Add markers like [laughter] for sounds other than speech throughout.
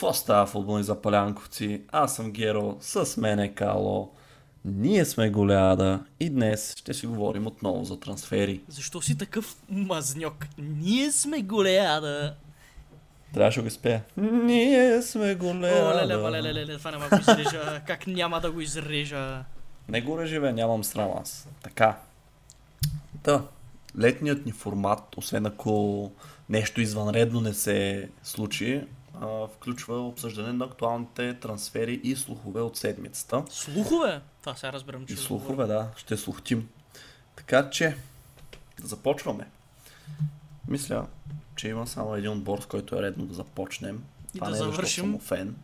Какво става футболни запалянковци? Аз съм Геро, с мен е Кало. Ние сме Голяда и днес ще си говорим отново за трансфери. Защо си такъв мазньок? Ние сме голеяда. Трябваше да го спея. Ние сме Голяда. Оле, ле, ле, ле, ле, това няма да го изрежа. Как няма да го изрежа? Не го реживе, нямам срам аз. Така. Та, летният ни формат, освен ако нещо извънредно не се случи, а, включва обсъждане на актуалните трансфери и слухове от седмицата. Слухове? Това сега разбирам, че И слухове, да, ще слухтим. Така че, започваме. Мисля, че има само един отбор, с който е редно да започнем. И Това да не е завършим. съм фен.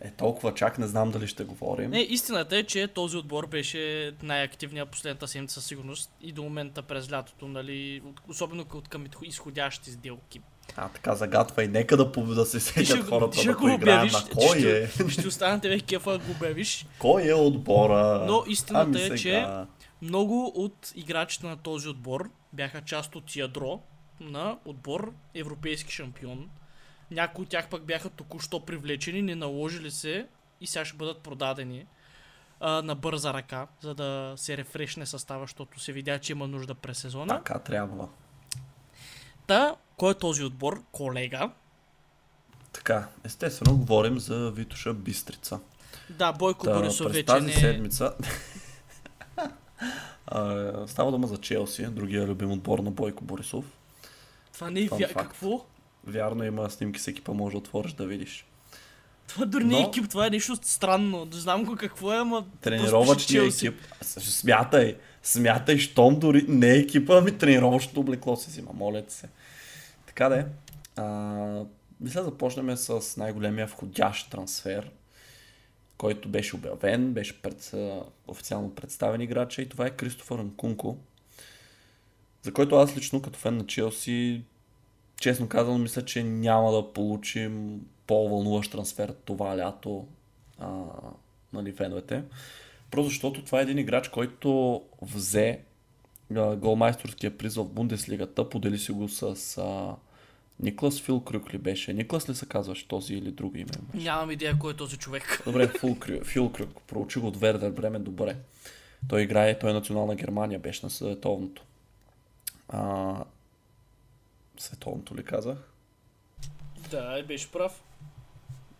Е, толкова чак не знам дали ще говорим. Не, истината е, че този отбор беше най-активният последната седмица със сигурност и до момента през лятото, нали, особено от към изходящи сделки. А, така загатва и нека да, да се Ти сетят ще, хората ще да го обявиш, на кой ще, е. [laughs] ще останете в кефа да го обявиш. Кой е отбора? Но истината Ами е, че много от играчите на този отбор бяха част от ядро на отбор европейски шампион. Някои от тях пък бяха току-що привлечени, не наложили се и сега ще бъдат продадени а, на бърза ръка, за да се рефрешне състава, защото се видя, че има нужда през сезона. Така трябва. Та, кой е този отбор? Колега. Така, естествено говорим за Витоша Бистрица. Да, Бойко Та, Борисов вече тази не е... седмица [laughs] става дума за Челси, другия любим отбор на Бойко Борисов. Това не е вя... Какво? Вярно има снимки с екипа, може да отвориш да видиш. Това дори не е екип, това е нещо странно. Не знам го какво е, ама... Тренировъчния екип. Смятай, смятай, щом дори не е екипа, ами тренировъчното облекло се взима, моля се. Така де. А, мисля да започнем с най-големия входящ трансфер, който беше обявен, беше пред, официално представен играча и това е Кристофър Нкунко, за който аз лично като фен на Челси, честно казано, мисля, че няма да получим по-вълнуващ трансфер това лято а, нали, феновете. Просто защото това е един играч, който взе голмайсторския приз в Бундеслигата, подели си го с а, Никлас Филкрюк ли беше? Никлас ли се казваш този или друго име? имаш? Нямам идея кой е този човек. Добре, [laughs] Филкрюк. Проучи го от Вердер Бремен, добре. Той играе, той е национална Германия, беше на световното. А, световното ли казах? Да, беше прав.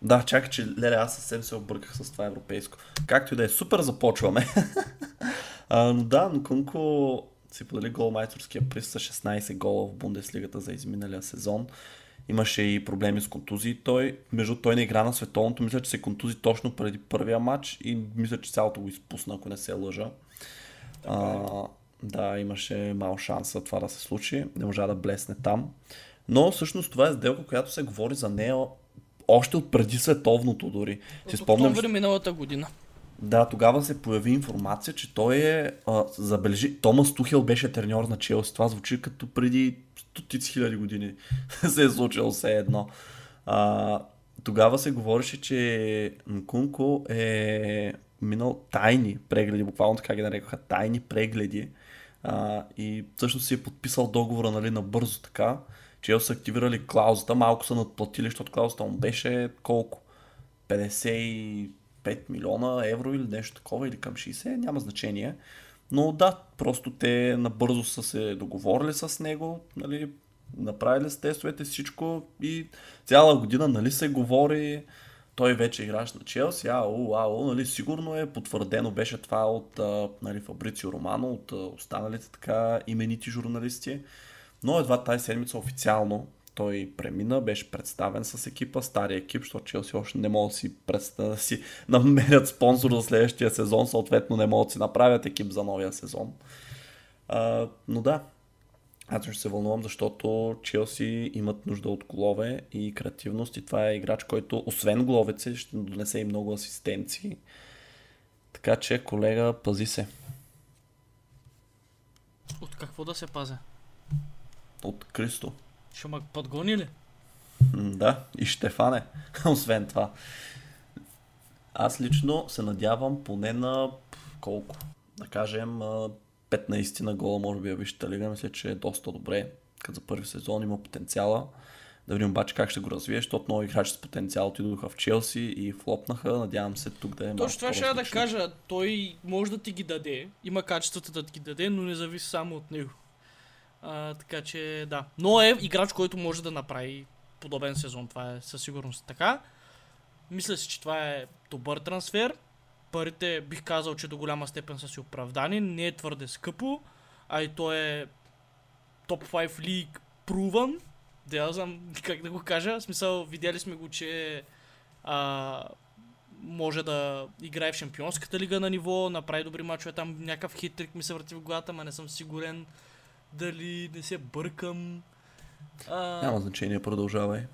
Да, чакай, че леле, аз съвсем се обърках с това европейско. Както и да е, супер започваме. [laughs] а, но да, Нкунко си подели голмайсторския приз с 16 гола в Бундеслигата за изминалия сезон. Имаше и проблеми с контузии. Той, между той не игра на световното, мисля, че се контузи точно преди първия матч и мисля, че цялото го изпусна, ако не се лъжа. А, да, имаше мал шанс за това да се случи. Не можа да блесне там. Но всъщност това е сделка, която се говори за нея още от преди световното дори. Си спомням, октомври миналата година. да, тогава се появи информация, че той е, а, забележи, Томас Тухел беше треньор на Челси. Това звучи като преди стотици хиляди години [laughs] се е случило все едно. А, тогава се говореше, че Нкунко е минал тайни прегледи, буквално така ги нарекоха, тайни прегледи. А, и всъщност си е подписал договора нали, набързо така, че са активирали клаузата, малко са надплатили, защото клаузата му беше колко? 55 милиона евро или нещо такова, или към 60, няма значение. Но да, просто те набързо са се договорили с него, нали, направили с тестовете всичко и цяла година нали, се говори, той вече играш на Челси, ау, ау, нали, сигурно е потвърдено беше това от нали, Фабрицио Романо, от останалите така именити журналисти. Но едва тази седмица официално той премина, беше представен с екипа, стария екип, защото Челси още не могат да си, представ... да си намерят спонсор за следващия сезон, съответно не могат да си направят екип за новия сезон. А, но да, Аз ще се вълнувам, защото Челси имат нужда от голове и креативност и това е играч, който освен головете ще донесе и много асистенции. Така че, колега, пази се. От какво да се пазя? От Кристо. Ще ме подгони ли? Да, и ще фане. [laughs] Освен това. Аз лично се надявам поне на колко? Да кажем 15 на гола, може би, Висшата лига. Мисля, че е доста добре. Като за първи сезон има потенциала. Да видим обаче как ще го развие, защото нови играчи с потенциал отидоха в Челси и флопнаха. Надявам се тук да е Точно това ще да кажа. Той може да ти ги даде. Има качествата да ти ги даде, но не зависи само от него. А, така че да. Но е играч, който може да направи подобен сезон. Това е със сигурност така. Мисля си, че това е добър трансфер. Парите бих казал, че до голяма степен са си оправдани. Не е твърде скъпо, а и то е топ 5 лиг пруван. Да я знам [laughs] как да го кажа. В смисъл, видяли сме го, че а, може да играе в Шампионската лига на ниво, направи добри мачове, там някакъв хитрик ми се върти в главата, ма не съм сигурен дали не се бъркам. А, Няма значение, продължавай.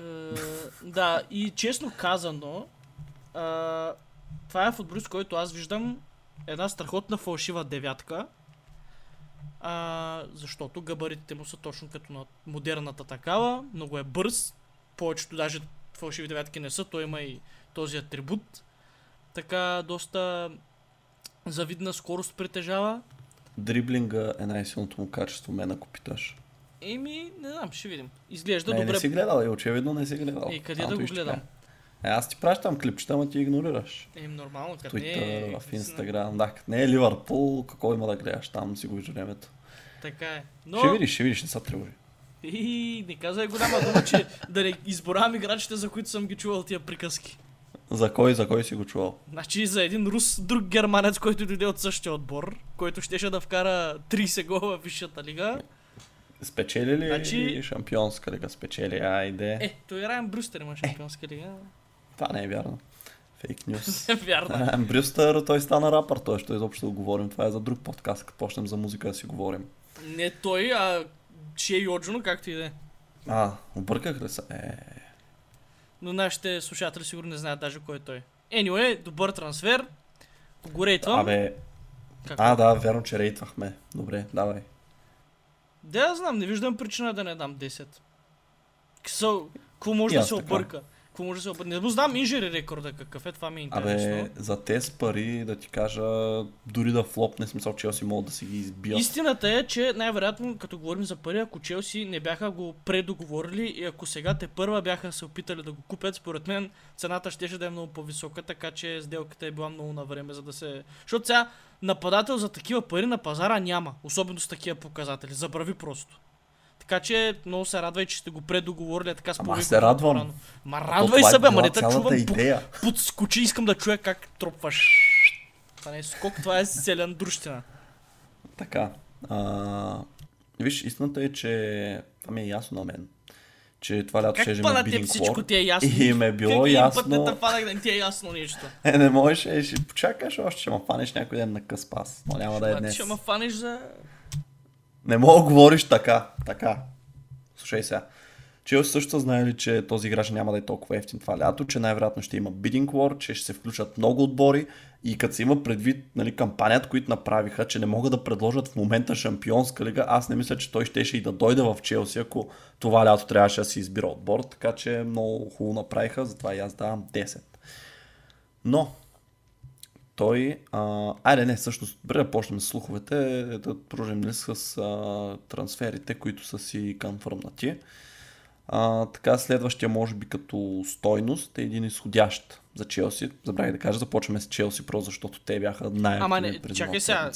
А, да, и честно казано, а, това е футболист, който аз виждам една страхотна фалшива девятка, а, защото габаритите му са точно като на модерната такава, много е бърз, повечето даже фалшиви девятки не са, той има и този атрибут. Така доста завидна скорост притежава. Дриблинга е най-силното му качество, мен ако питаш. Еми, не знам, ще видим. Изглежда не, добре. Не си гледал, и очевидно не си гледал. И къде да го гледам? Е, аз ти пращам клипчета, ама ти игнорираш. Е, нормално, като Twitter, е... в Инстаграм. Да, като не е Ливърпул, какво има да гледаш там, си го времето. Така е. Но... Ще видиш, ще видиш, не са тревожи. И не казвай голяма дума, че да не изборавам играчите, за които съм ги чувал тия приказки. За кой, за кой си го чувал? Значи за един рус, друг германец, който дойде от същия отбор, който щеше да вкара 30 гола в Висшата лига. Спечели ли значи... шампионска лига? Спечели, айде. Е, той Райан Брюстер има шампионска лига. Това не е вярно. Фейк нюс. [laughs] е вярно. Брюстер, той стана рапър, той ще изобщо да говорим. Това е за друг подкаст, като почнем за музика да си говорим. Не той, а Чие Йоджуно, както и да е. А, обърках ли се? Е... Но нашите слушатели сигурно не знаят даже кой е той. Anyway, добър трансфер. Го рейтвам. Абе, как? А, да, вярно, че рейтвахме. Добре, давай. Да, знам, не виждам причина да не дам 10. Какво може да се обърка? Какво може да се обърне? Не го знам инжери рекорда какъв е, това ми е интересно. Абе, за тези пари, да ти кажа, дори да флопне, смисъл Челси могат да си ги избият. Истината е, че най-вероятно, като говорим за пари, ако Челси не бяха го предоговорили и ако сега те първа бяха се опитали да го купят, според мен цената ще да е много по-висока, така че сделката е била много на време, за да се... Защото сега нападател за такива пари на пазара няма, особено с такива показатели. Забрави просто. Така че много се радвай, че сте го предоговорили така с Ама се радвам. Ма радвай се, бе, ма не те чувам. Идея. Подскочи, искам да чуя как тропваш. Това не е скок, това е селен друщина. Така. А, виж, истината е, че това ми е ясно на мен. Че това лято ще има бидинг всичко ти е ясно? И ме е било как ясно. Път не те фанах да не ти е ясно нещо. Е, не можеш, е, ще почакаш още, ще ме фанеш някой ден на къс пас. Но няма да е днес. Ще ме фанеш за не мога да говориш така. Така. Слушай сега. Челси също са знаели, че този играч няма да е толкова ефтин това лято, че най-вероятно ще има bidding war, че ще се включат много отбори и като се има предвид нали, кампанията, които направиха, че не могат да предложат в момента шампионска лига, аз не мисля, че той щеше и да дойде в Челси, ако това лято трябваше да си избира отбор, така че много хубаво направиха, затова и аз давам 10. Но, той... А, айде не, всъщност, добре да почнем с слуховете, да продължим ли с а, трансферите, които са си конфърмнати. А, така, следващия може би като стойност е един изходящ за Челси. Забравих да кажа, започваме с Челси, просто защото те бяха най Ама не, чакай сега,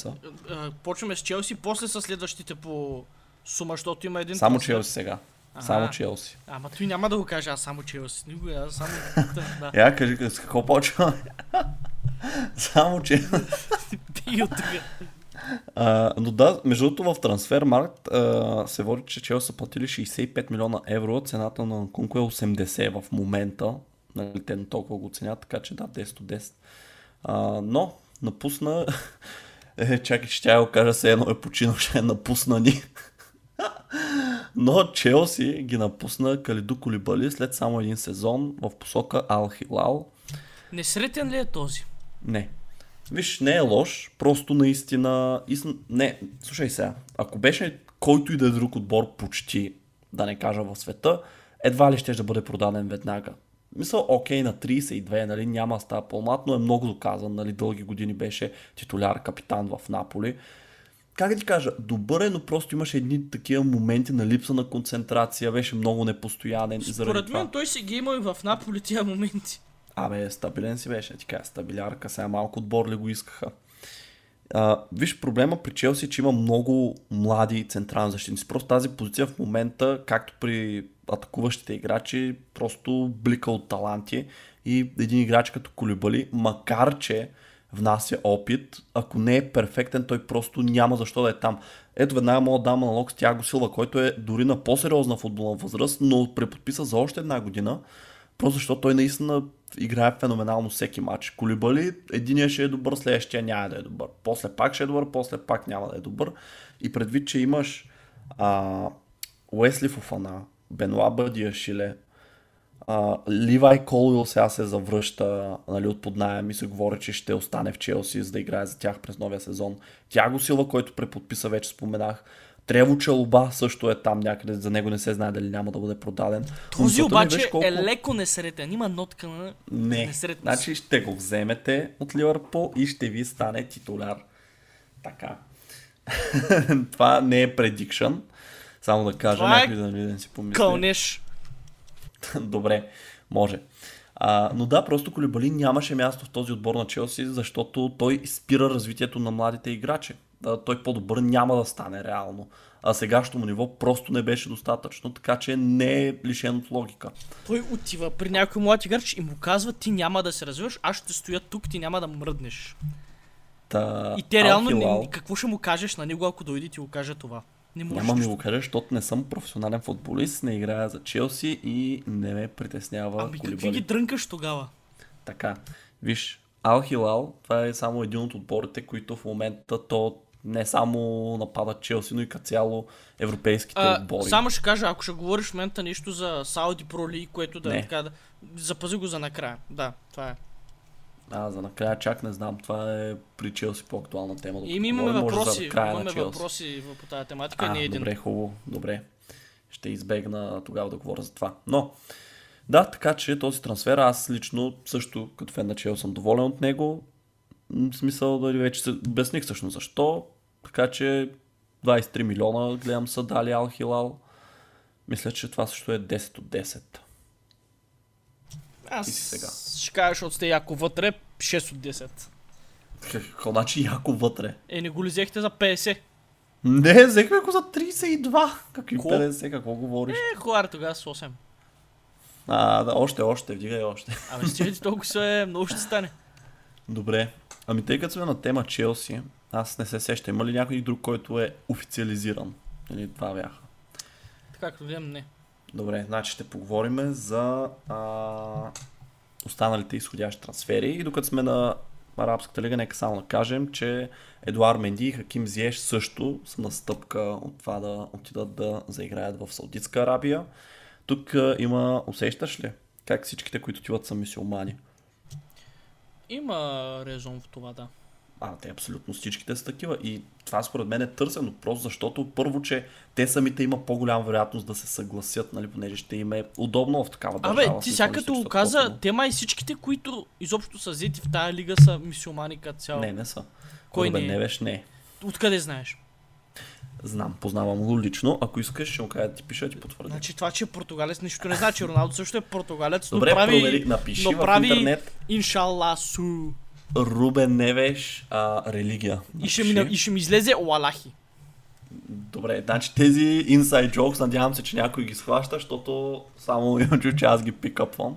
почваме с Челси, после са следващите по сума, защото има един... Само Челси сега. Ага. Само Челси. Ама той няма да го каже, аз само Челси. Никога, аз само... да. [laughs] Я, кажи, с какво почва? [laughs] [laughs] само, че... Uh, но да, между другото в Трансфермаркт uh, се води, че Челси са платили 65 милиона евро, цената на Кунко е 80 в момента. Нали, те на толкова го ценят, така че да, 10 от 10. Uh, но напусна... [laughs] е, чакай, че тя го кажа, се едно е починал, [laughs] ще е напусна ни. Но Челси ги напусна Калиду Колибали след само един сезон в посока Ал Хилал. Несретен ли е този? Не. Виж, не е лош, просто наистина... Не, слушай сега, ако беше който и да е друг отбор почти, да не кажа в света, едва ли ще да бъде продаден веднага. Мисля, окей, на 32, нали, няма става по-млад, но е много доказан, нали, дълги години беше титуляр, капитан в Наполи. Как да ти кажа, добър е, но просто имаше едни такива моменти на липса на концентрация, беше много непостоянен. Според мен той си ги има и в Наполи тия моменти. Абе, стабилен си беше, ти кажа, стабилярка, сега малко отбор ли го искаха. А, виж, проблема при Челси е, че има много млади централни защитници. Просто тази позиция в момента, както при атакуващите играчи, просто блика от таланти и един играч като Колибали, макар че внася опит, ако не е перфектен, той просто няма защо да е там. Ето веднага мога да дам налог с Тяго Силва, който е дори на по-сериозна футболна възраст, но преподписа за още една година, просто защото той наистина играе феноменално всеки матч. Колибали, единия ще е добър, следващия няма да е добър. После пак ще е добър, после пак няма да е добър. И предвид, че имаш а, Уесли Фуфана, Бенуа Бадиашиле, а, Ливай Колуил сега се завръща нали, от под найем и се говори, че ще остане в Челси, за да играе за тях през новия сезон. Тяго Сила, който преподписа, вече споменах. Трево Чалоба също е там някъде, за него не се знае дали няма да бъде продаден. Този обаче колко... е леко несретен, има нотка на не, несретност. Значи ще го вземете от Ливърпул и ще ви стане титуляр. Така. [laughs] Това не е предикшън. Само да кажа, Това е някой да не си помисли. Кълнеш. [laughs] Добре, може. А, но да, просто Колибали нямаше място в този отбор на Челси, защото той спира развитието на младите играчи той по-добър няма да стане реално. А сегашното му ниво просто не беше достатъчно, така че не е лишен от логика. Той отива при някой млад играч и му казва, ти няма да се развиваш, аз ще стоя тук, ти няма да мръднеш. Та, и те реално, не, какво ще му кажеш на него, ако дойде и ти го каже това? Не Няма ми го кажа, защото не съм професионален футболист, не играя за Челси и не ме притеснява Ами какви ги дрънкаш тогава? Така, виж, Ал Хилал, това е само един от отборите, които в момента то не само нападат Челси, но и като цяло европейските а, отбори. Само ще кажа, ако ще говориш в момента нещо за Сауди Про League, което да е така да... Запази го за накрая. Да, това е. А, за накрая чак не знам. Това е при Челси по-актуална тема. И ми имаме въпроси, имаме въпроси по тази тематика. А, не е един. Добре, хубаво. Добре. Ще избегна тогава да говоря за това. Но, да, така че този трансфер, аз лично също като фен на Чел съм доволен от него. В смисъл да вече се обясних всъщност защо. Така че 23 милиона гледам са дали Ал Хилал. Мисля, че това също е 10 от 10. Аз сега. ще кажеш от сте яко вътре 6 от 10. Какво значи яко вътре? Е, не го ли взехте за 50? Не, взехме го за 32. Какви 50, какво говориш? Е, хора, тогава с 8. А, да, още, още, вдигай още. Абе, стига толкова се е, много ще стане. Добре. Ами тъй като сме на тема Челси, аз не се сеща. Има ли някой друг, който е официализиран? Или това бяха? Така, като гледам, не. Добре, значи ще поговорим за а, останалите изходящи трансфери. И докато сме на Арабската лига, нека само да кажем, че Едуар Менди и Хаким Зиеш също са на стъпка от това да отидат да заиграят в Саудитска Арабия. Тук а, има, усещаш ли, как всичките, които отиват са мисиомани? Има резон в това, да. А, те абсолютно всичките са такива. И това според мен е търсено, просто защото първо, че те самите има по-голяма вероятност да се съгласят, нали, понеже ще им е удобно в такава държава. Абе, ти сега като го каза, те май всичките, които изобщо са взети в тая лига са мисиомани като цяло. Не, не са. Кой не, е? не беше, не. Откъде знаеш? Знам, познавам го лично. Ако искаш, ще му кажа ти пиша, ти потвърди. Значи това, че е португалец, нищо не значи. Роналдо също е португалец, Добре, но прави, провери, напиши но прави в интернет. Иншалла су. Рубен Невеш, а, религия. И ще, ми, и ще ми излезе Уалахи. Добре, значи тези inside jokes, надявам се, че някой ги схваща, защото само [laughs] чу, че аз ги пикъпвам.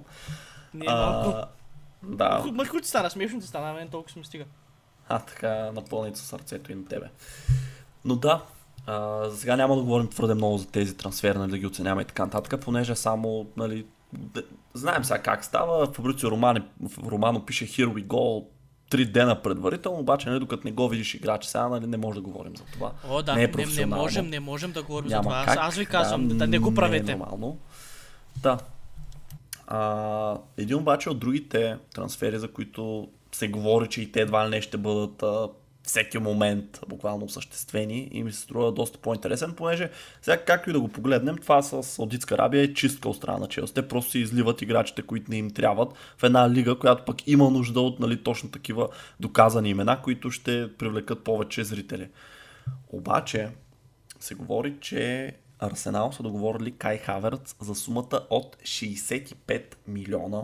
Не, а, да. Ма ти стана, смешно ти стана, мен толкова ми стига. А, така напълница сърцето и на тебе. Но да, а, за сега няма да говорим твърде много за тези трансфери, нали, да ги оценяваме и така нататък, понеже само, нали, да, знаем сега как става. Фабрицио Романо, Романо пише Here we go, три дена предварително, обаче нали, докато не го видиш играч сега, нали, не може да говорим за това. О, да, не, е не, не, можем, не можем да говорим за това. Аз, аз ви казвам, да, да не го правете. Не е нормално. Да. А, един обаче от другите трансфери, за които се говори, че и те едва ли не ще бъдат а, всеки момент буквално осъществени и ми се струва доста по-интересен, понеже сега както и да го погледнем, това с Саудитска Арабия е чистка от страна на Челси. Те просто си изливат играчите, които не им трябват в една лига, която пък има нужда от нали, точно такива доказани имена, които ще привлекат повече зрители. Обаче се говори, че Арсенал са договорили Кай Хаверц за сумата от 65 милиона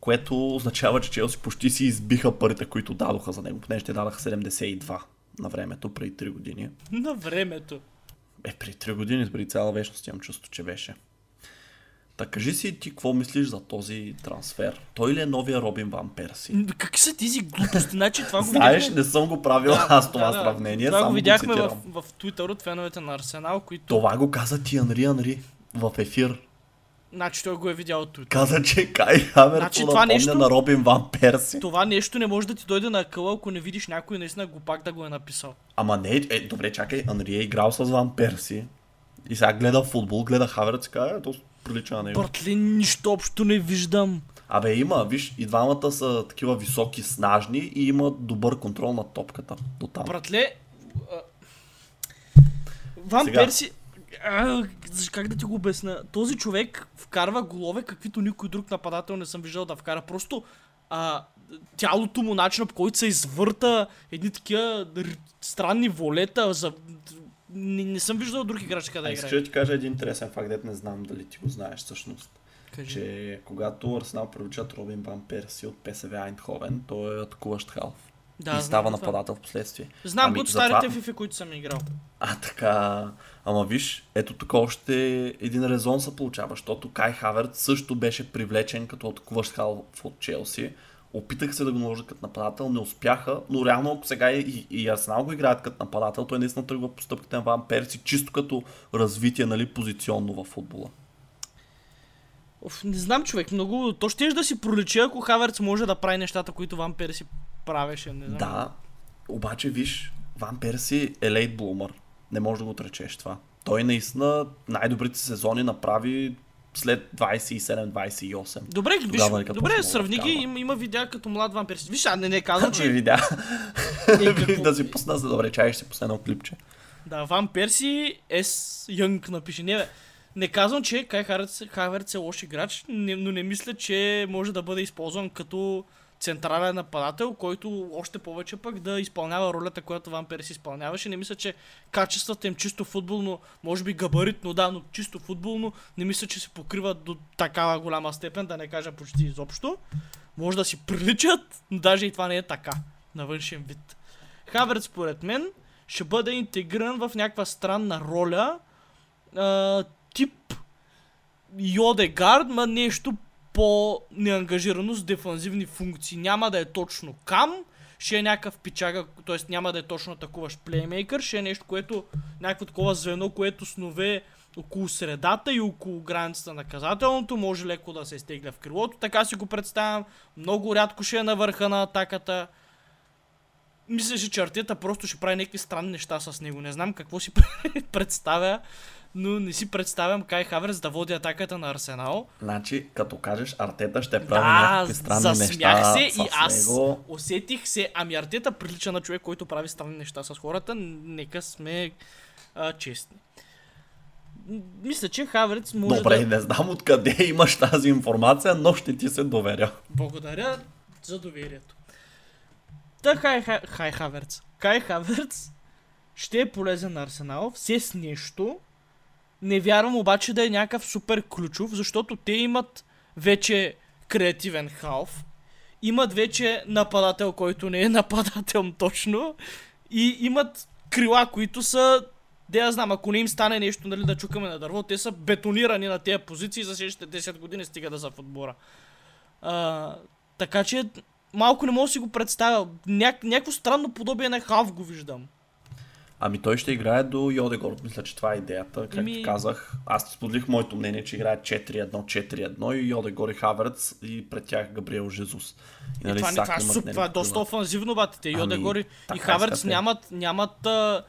което означава, че Челси почти си избиха парите, които дадоха за него, понеже те дадаха 72 на времето, преди 3 години. На времето? Е, преди 3 години, преди цяла вечност имам чувство, че беше. Та кажи си ти какво мислиш за този трансфер. Той ли е новия Робин Ван Перси? Какви са тези глупости? Значи, това го Знаеш, видяхме... не съм го правил да, аз това да, сравнение. Това го видяхме го в, в Twitter от феновете на Арсенал, които... Това го каза ти Анри Анри в ефир. Значи той го е видял от Каза, че Кай Хамер значи, това нещо, на Робин Ван Перси. Това нещо не може да ти дойде на къла, ако не видиш някой наистина го пак да го е написал. Ама не, е, добре, чакай, Анри е играл с Ван Перси. И сега гледа футбол, гледа Хаверц и казва, е, то прилича на него. Братле, нищо общо не виждам. Абе има, виж, и двамата са такива високи, снажни и имат добър контрол на топката. До там. Братле, Ван Сега, Перси, а, как да ти го обясна? Този човек вкарва голове, каквито никой друг нападател не съм виждал да вкара. Просто а, тялото му, начина по който се извърта, едни такива странни волета, за... не, не съм виждал друг играч къде да играе. Да ти кажа един интересен факт, дет не знам дали ти го знаеш всъщност. Кажи. Че когато Арсенал привличат Робин Ван Перси от ПСВ Айнховен, той е атакуващ халф. Да, и става нападател в последствие. Знам ами, от старите това... фифи, които съм играл. А, така. Ама виж, ето тук още един резон се получава, защото Кай Хаверт също беше привлечен като атакуващ халф от Челси. Опитаха се да го наложат като нападател, не успяха, но реално ако сега и, и Арсенал го играят като нападател, той наистина тръгва по стъпката на Ван Перси, чисто като развитие, нали, позиционно в футбола. Оф, не знам човек, много... То ще да си проличи, ако Хаверц може да прави нещата, които Ван Перси правеше. Не знам. Да, обаче виж, Ван Перси е лейт блумър. Не може да го отречеш това. Той наистина най-добрите сезони направи след 27-28. Добре, виж, Тогава, добре, сравни ги, има, има видеа като млад Ван Перси. Виж, а не, не казвам, че... видеа. Е, [laughs] да си пусна за добре, чай ще си пусна едно клипче. Да, Ван Перси е Young напише. Не. Не казвам, че Кай Хаверц е лош играч, но не мисля, че може да бъде използван като централен нападател, който още повече пък да изпълнява ролята, която Ван Перес изпълняваше. Не мисля, че качествата им чисто футболно, може би габаритно, да, но чисто футболно, не мисля, че се покриват до такава голяма степен, да не кажа почти изобщо. Може да си приличат, но даже и това не е така, на външен вид. Хаверт, според мен, ще бъде интегриран в някаква странна роля, а, тип Йодегард, ма нещо по-неангажирано с дефанзивни функции. Няма да е точно кам, ще е някакъв пичага, т.е. няма да е точно атакуваш плеймейкър, ще е нещо, което, някакво такова звено, което снове около средата и около границата на наказателното, може леко да се изтегля в крилото, така си го представям, много рядко ще е на върха на атаката. Мислеше, че Артета просто ще прави някакви странни неща с него, не знам какво си [laughs] представя но не си представям Кай Хаверс да води атаката на Арсенал. Значи, като кажеш Артета ще прави да, някакви странни неща се и аз него. усетих се, ами Артета прилича на човек, който прави странни неща с хората, нека сме а, честни. Мисля, че Хаверц може Добре, да... не знам откъде имаш тази информация, но ще ти се доверя. Благодаря за доверието. Та Хай, хай, хай Хаверц. Кай Хаверц ще е полезен на Арсенал, все с нещо, не вярвам обаче да е някакъв супер ключов, защото те имат вече креативен халф, имат вече нападател, който не е [laughs] нападател точно, и имат крила, които са да я знам, ако не им стане нещо, нали, да чукаме на дърво, те са бетонирани на тези позиции за следващите 10 години стига да са в отбора. А, така че малко не мога да си го представя. Ня- някакво странно подобие на халф го виждам. Ами той ще играе до Йодегор. Мисля, че това е идеята. Както Ами- казах, аз ти споделих моето мнение, че играе 4-1, 4-1 и Йодегор и Хаверц и пред тях Габриел Жезус. И, Е, това, това, е суп, това е доста офанзивно, бате. Те Ами, Йодегор и, Хаверц нямат, нямат а,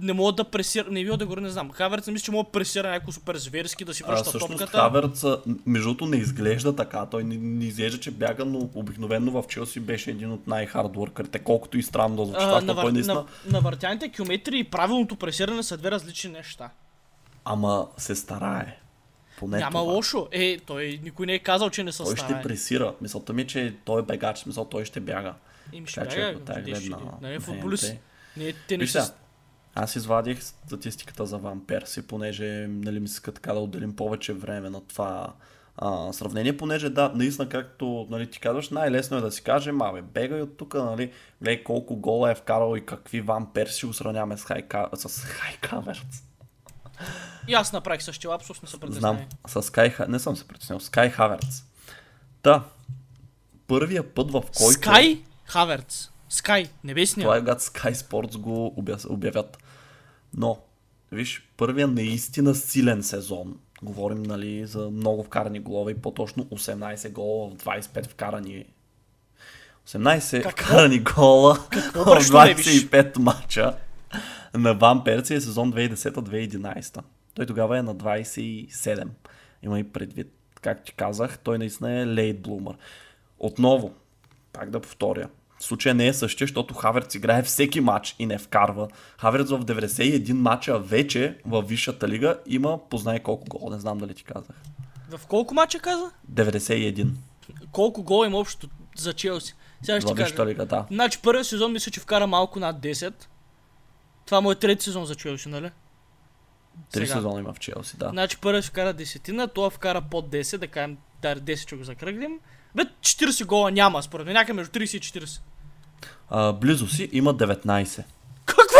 не могат да пресират, не Йодегор не знам. Хаверц мисля, че мога да пресира някой супер зверски, да си А, връща всъщност топката. Хаверц, а, между другото, не изглежда така. Той не, не изглежда, че бяга, но обикновено в Челси беше един от най-хардворкърите, колкото и странно да звучи. А, защото на, той наистина... на, на въртяните километри и правилното пресиране са две различни неща. Ама се старае. Поне Няма това. лошо. Е, той никой не е казал, че не са Той ще старае. пресира. Мисълта ми е, че той е бегач, смисъл той ще бяга. Им ще Така че бяга, къде ще гледна... не, футболист. те- Не, те не Виж сега, са... аз извадих статистиката за Ван Перси, понеже нали, ми се иска така да отделим повече време на това а, сравнение, понеже да, наистина, както нали, ти казваш, най-лесно е да си кажем, абе, бегай от тук, нали, гледай колко гола е вкарал и какви Ван Перси го сравняваме с Хайка, с Хайкаверц. И аз направих същия лапсус, не се Знам, притеснявай. с Скай, Ха- не съм се притеснил, Скай Хаверц. Та, първия път в който... Скай Хаверц. Скай, небесния. Това е когато Sky Sports го обя- обявят. Но, виж, първия наистина силен сезон. Говорим, нали, за много вкарани голове и по-точно 18 гола в 25 вкарани 18 Какво? вкарани гола в бръщолевиш? 25 мача на Ван Перси е сезон 2010-2011. Той тогава е на 27. Има и предвид, както ти казах, той наистина е лейт блумър. Отново, пак да повторя, случая не е същия, защото Хаверц играе всеки матч и не вкарва. Хаверц в 91 мача вече в Висшата лига има познай колко гола, не знам дали ти казах. В колко мача каза? 91 Колко гол има общо за Челси? Сега ще кажа. лига, да. Значи първият сезон мисля, че вкара малко над 10. Това му е трети сезон за Челси, нали? Три сезона има в Челси, да. Значи първият вкара десетина, това вкара под 10, да кажем, да 10 ще го закръглим. Бе, 40 гола няма, според мен, някъде между 30 и 40. А, близо си има 19. Какво?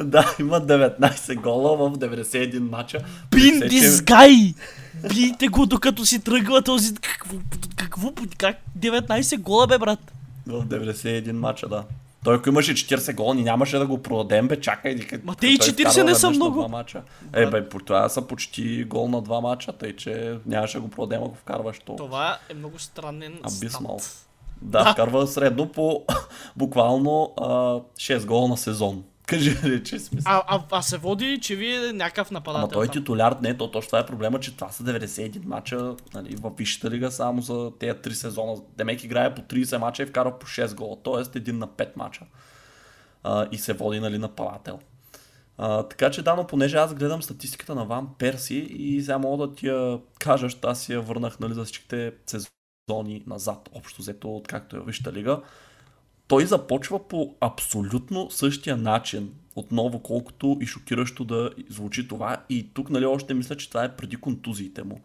[laughs] да, има 19 гола в 91 мача. Че- this guy! Бийте го докато си тръгва този... Какво? Какво? Как? 19 гола, бе, брат. В 91 мача, да. Той ако имаше 40 гола, ни нямаше да го продадем, бе, чакай. Ди, Ма те и 40 не са много. Мача. Е, бе, по това са почти гол на два мача, тъй че нямаше да го продадем, ако вкарваш то. Това е много странен Абисмал. стат. Да, Да. вкарва средно по [laughs] буквално а, 6 гола на сезон. [laughs] Кажи ли, че смисъл. А, а, а се води, че вие някакъв нападател. Ама той е титуляр, не, то точно това е проблема, че това са 91 мача нали, в Висшата лига само за тези 3 сезона. Демек играе по 30 мача и вкара по 6 гола, т.е. един на 5 мача. А, и се води нали, нападател. А, така че да, но понеже аз гледам статистиката на Ван Перси и сега мога да ти я кажа, аз си я върнах нали, за всичките сезони назад, общо взето, откакто е в Висшата лига. Той започва по абсолютно същия начин, отново колкото и шокиращо да звучи това. И тук нали, още мисля, че това е преди контузиите му.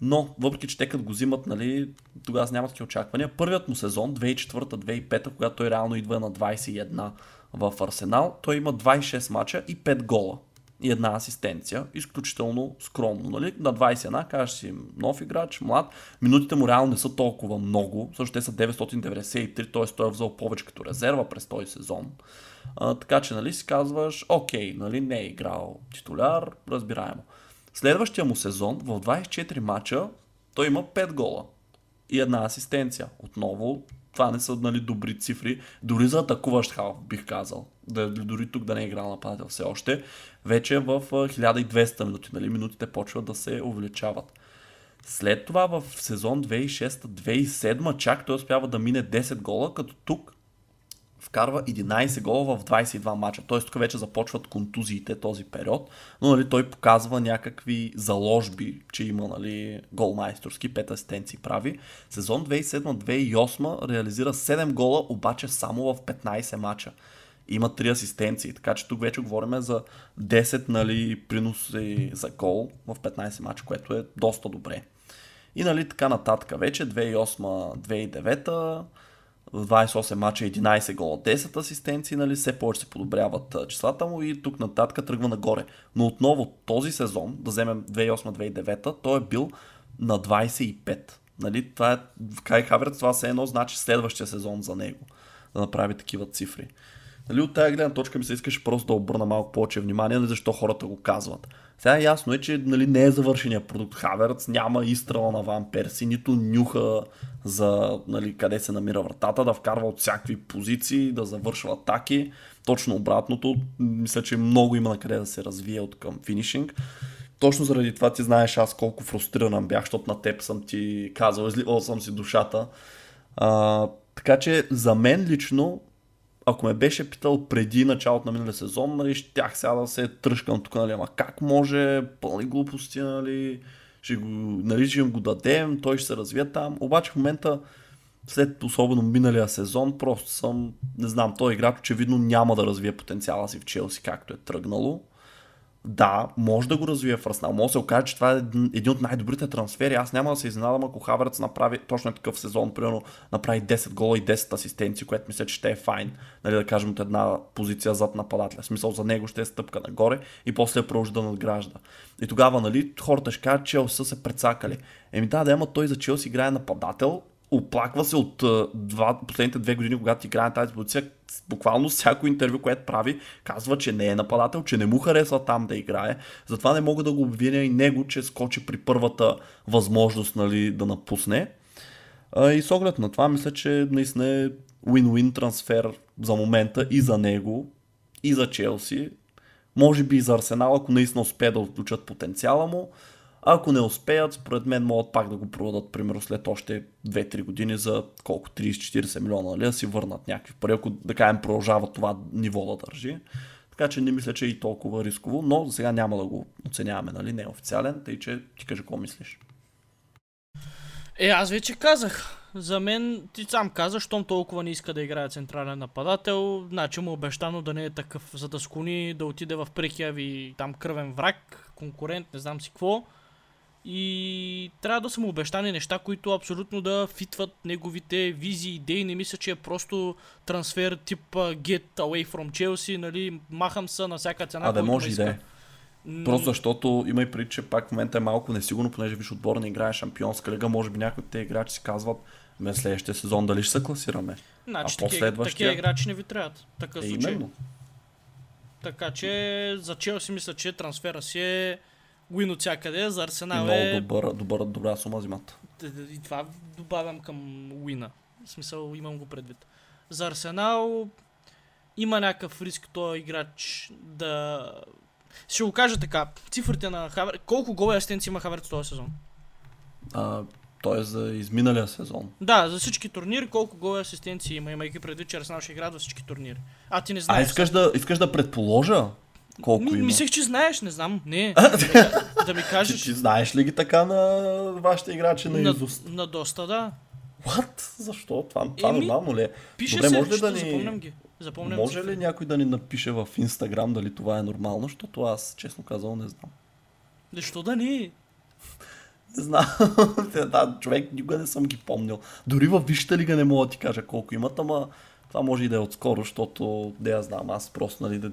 Но, въпреки че те като го взимат, нали, тогава нямат такива очаквания. Първият му сезон, 2004-2005, когато той реално идва на 21 в Арсенал, той има 26 мача и 5 гола. И една асистенция. Изключително скромно. Нали? На 21, кажеш си нов играч, млад. Минутите му реално не са толкова много. Също те са 993, т.е. той е взел повече като резерва през този сезон. А, така че, нали, си казваш, окей, нали, не е играл титуляр, разбираемо. Следващия му сезон, в 24 мача, той има 5 гола и една асистенция. Отново, това не са нали, добри цифри. Дори за атакуващ халф, бих казал. Да, дори тук да не е играл нападател все още. Вече в а, 1200 минути. Нали, минутите почват да се увеличават. След това в сезон 2006-2007 чак той успява да мине 10 гола, като тук вкарва 11 гола в 22 мача. Т.е. тук вече започват контузиите този период, но нали, той показва някакви заложби, че има нали, голмайсторски, 5 асистенции прави. Сезон 2007-2008 реализира 7 гола, обаче само в 15 мача. Има 3 асистенции, така че тук вече говорим за 10 нали, приноси за гол в 15 мача, което е доста добре. И нали така нататък вече 2008-2009 в 28 мача 11 гола, 10 асистенции, нали, все повече се подобряват числата му и тук нататък тръгва нагоре. Но отново този сезон, да вземем 2008-2009, той е бил на 25. Нали, това е, Кай Хаверц това се едно значи следващия сезон за него да направи такива цифри. Нали, от тази гледна точка ми се искаше просто да обърна малко повече внимание, нали, защо хората го казват. Сега ясно е, че нали, не е завършения продукт Хаверц, няма изстрела на Ван Перси, нито нюха за нали, къде се намира вратата, да вкарва от всякакви позиции, да завършва атаки. Точно обратното, мисля, че много има на къде да се развие от към финишинг. Точно заради това ти знаеш аз колко фрустриран бях, защото на теб съм ти казал, изливал съм си душата. А, така че за мен лично ако ме беше питал преди началото на миналия сезон, нали, щях сега да се тръжкам тук, нали, ама как може, пълни глупости, нали, ще го, нали, ще го дадем, той ще се развие там. Обаче в момента, след особено миналия сезон, просто съм, не знам, той играч очевидно няма да развие потенциала си в Челси, както е тръгнало да, може да го развие в Арсенал. Може да се окаже, че това е един от най-добрите трансфери. Аз няма да се изненадам, ако Хаверц направи точно такъв сезон, примерно направи 10 гола и 10 асистенции, което мисля, че ще е файн, нали, да кажем от една позиция зад нападателя. В смисъл за него ще е стъпка нагоре и после продължи да надгражда. И тогава, нали, хората ще кажат, че са се прецакали. Еми да, да, ама той за Челси играе нападател, оплаква се от два, последните две години, когато играе на тази позиция, буквално всяко интервю, което прави, казва, че не е нападател, че не му харесва там да играе. Затова не мога да го обвиня и него, че скочи при първата възможност нали, да напусне. И с оглед на това, мисля, че наистина е win-win трансфер за момента и за него, и за Челси. Може би и за Арсенал, ако наистина успее да отключат потенциала му. Ако не успеят, според мен могат пак да го продадат, примерно след още 2-3 години за колко 30-40 милиона, нали, да си върнат някакви пари, ако да кажем продължава това ниво да държи. Така че не мисля, че е и толкова рисково, но за сега няма да го оценяваме, нали, не е официален, тъй че ти кажи какво мислиш. Е, аз вече казах. За мен, ти сам каза, щом толкова не иска да играе централен нападател, значи му е обещано да не е такъв, за да склони да отиде в прекия ви там кръвен враг, конкурент, не знам си какво и трябва да са му обещани неща, които абсолютно да фитват неговите визии, идеи. Не мисля, че е просто трансфер тип get away from Chelsea, нали, махам се на всяка цена. А да може и да е. Просто защото има и преди, че пак в момента е малко несигурно, понеже виж отбор не играе шампионска лига, може би някои от тези играчи си казват, ме следващия сезон дали ще се класираме. Значи, а последващия... такива играчи не ви трябват. Такъв е, случай. Именно. Така че за Челси мисля, че трансфера си е Уин от всякъде, за Арсенал е... Много добър, добър, добра сума взимат. И това добавям към Уина. В смисъл имам го предвид. За Арсенал има някакъв риск този играч да... Ще го кажа така. Цифрите на Хавер... Колко гола асистенции има Хаверц този сезон? А, той е за изминалия сезон. Да, за всички турнири колко гола асистенции има, имайки предвид, че Арсенал ще играе за всички турнири. А ти не знаеш. А искаш да, искаш да предположа? Колко Ми, има? Мислех, че знаеш, не знам. Не. да, да ми кажеш. Ти, ти знаеш ли ги така на вашите играчи на, на Изуст? На доста, да. What? Защо? Това, това Еми, нормално ли е? Пише Добре, се, може ли да ни... запомням ги. Запомням може ли някой да ни напише в Инстаграм дали това е нормално, защото аз, честно казвам, не знам. Защо да не? Не знам. [laughs] да, човек никога не съм ги помнил. Дори във Висшата лига не мога да ти кажа колко имат, ама това може и да е отскоро, защото не я знам. Аз просто, нали, да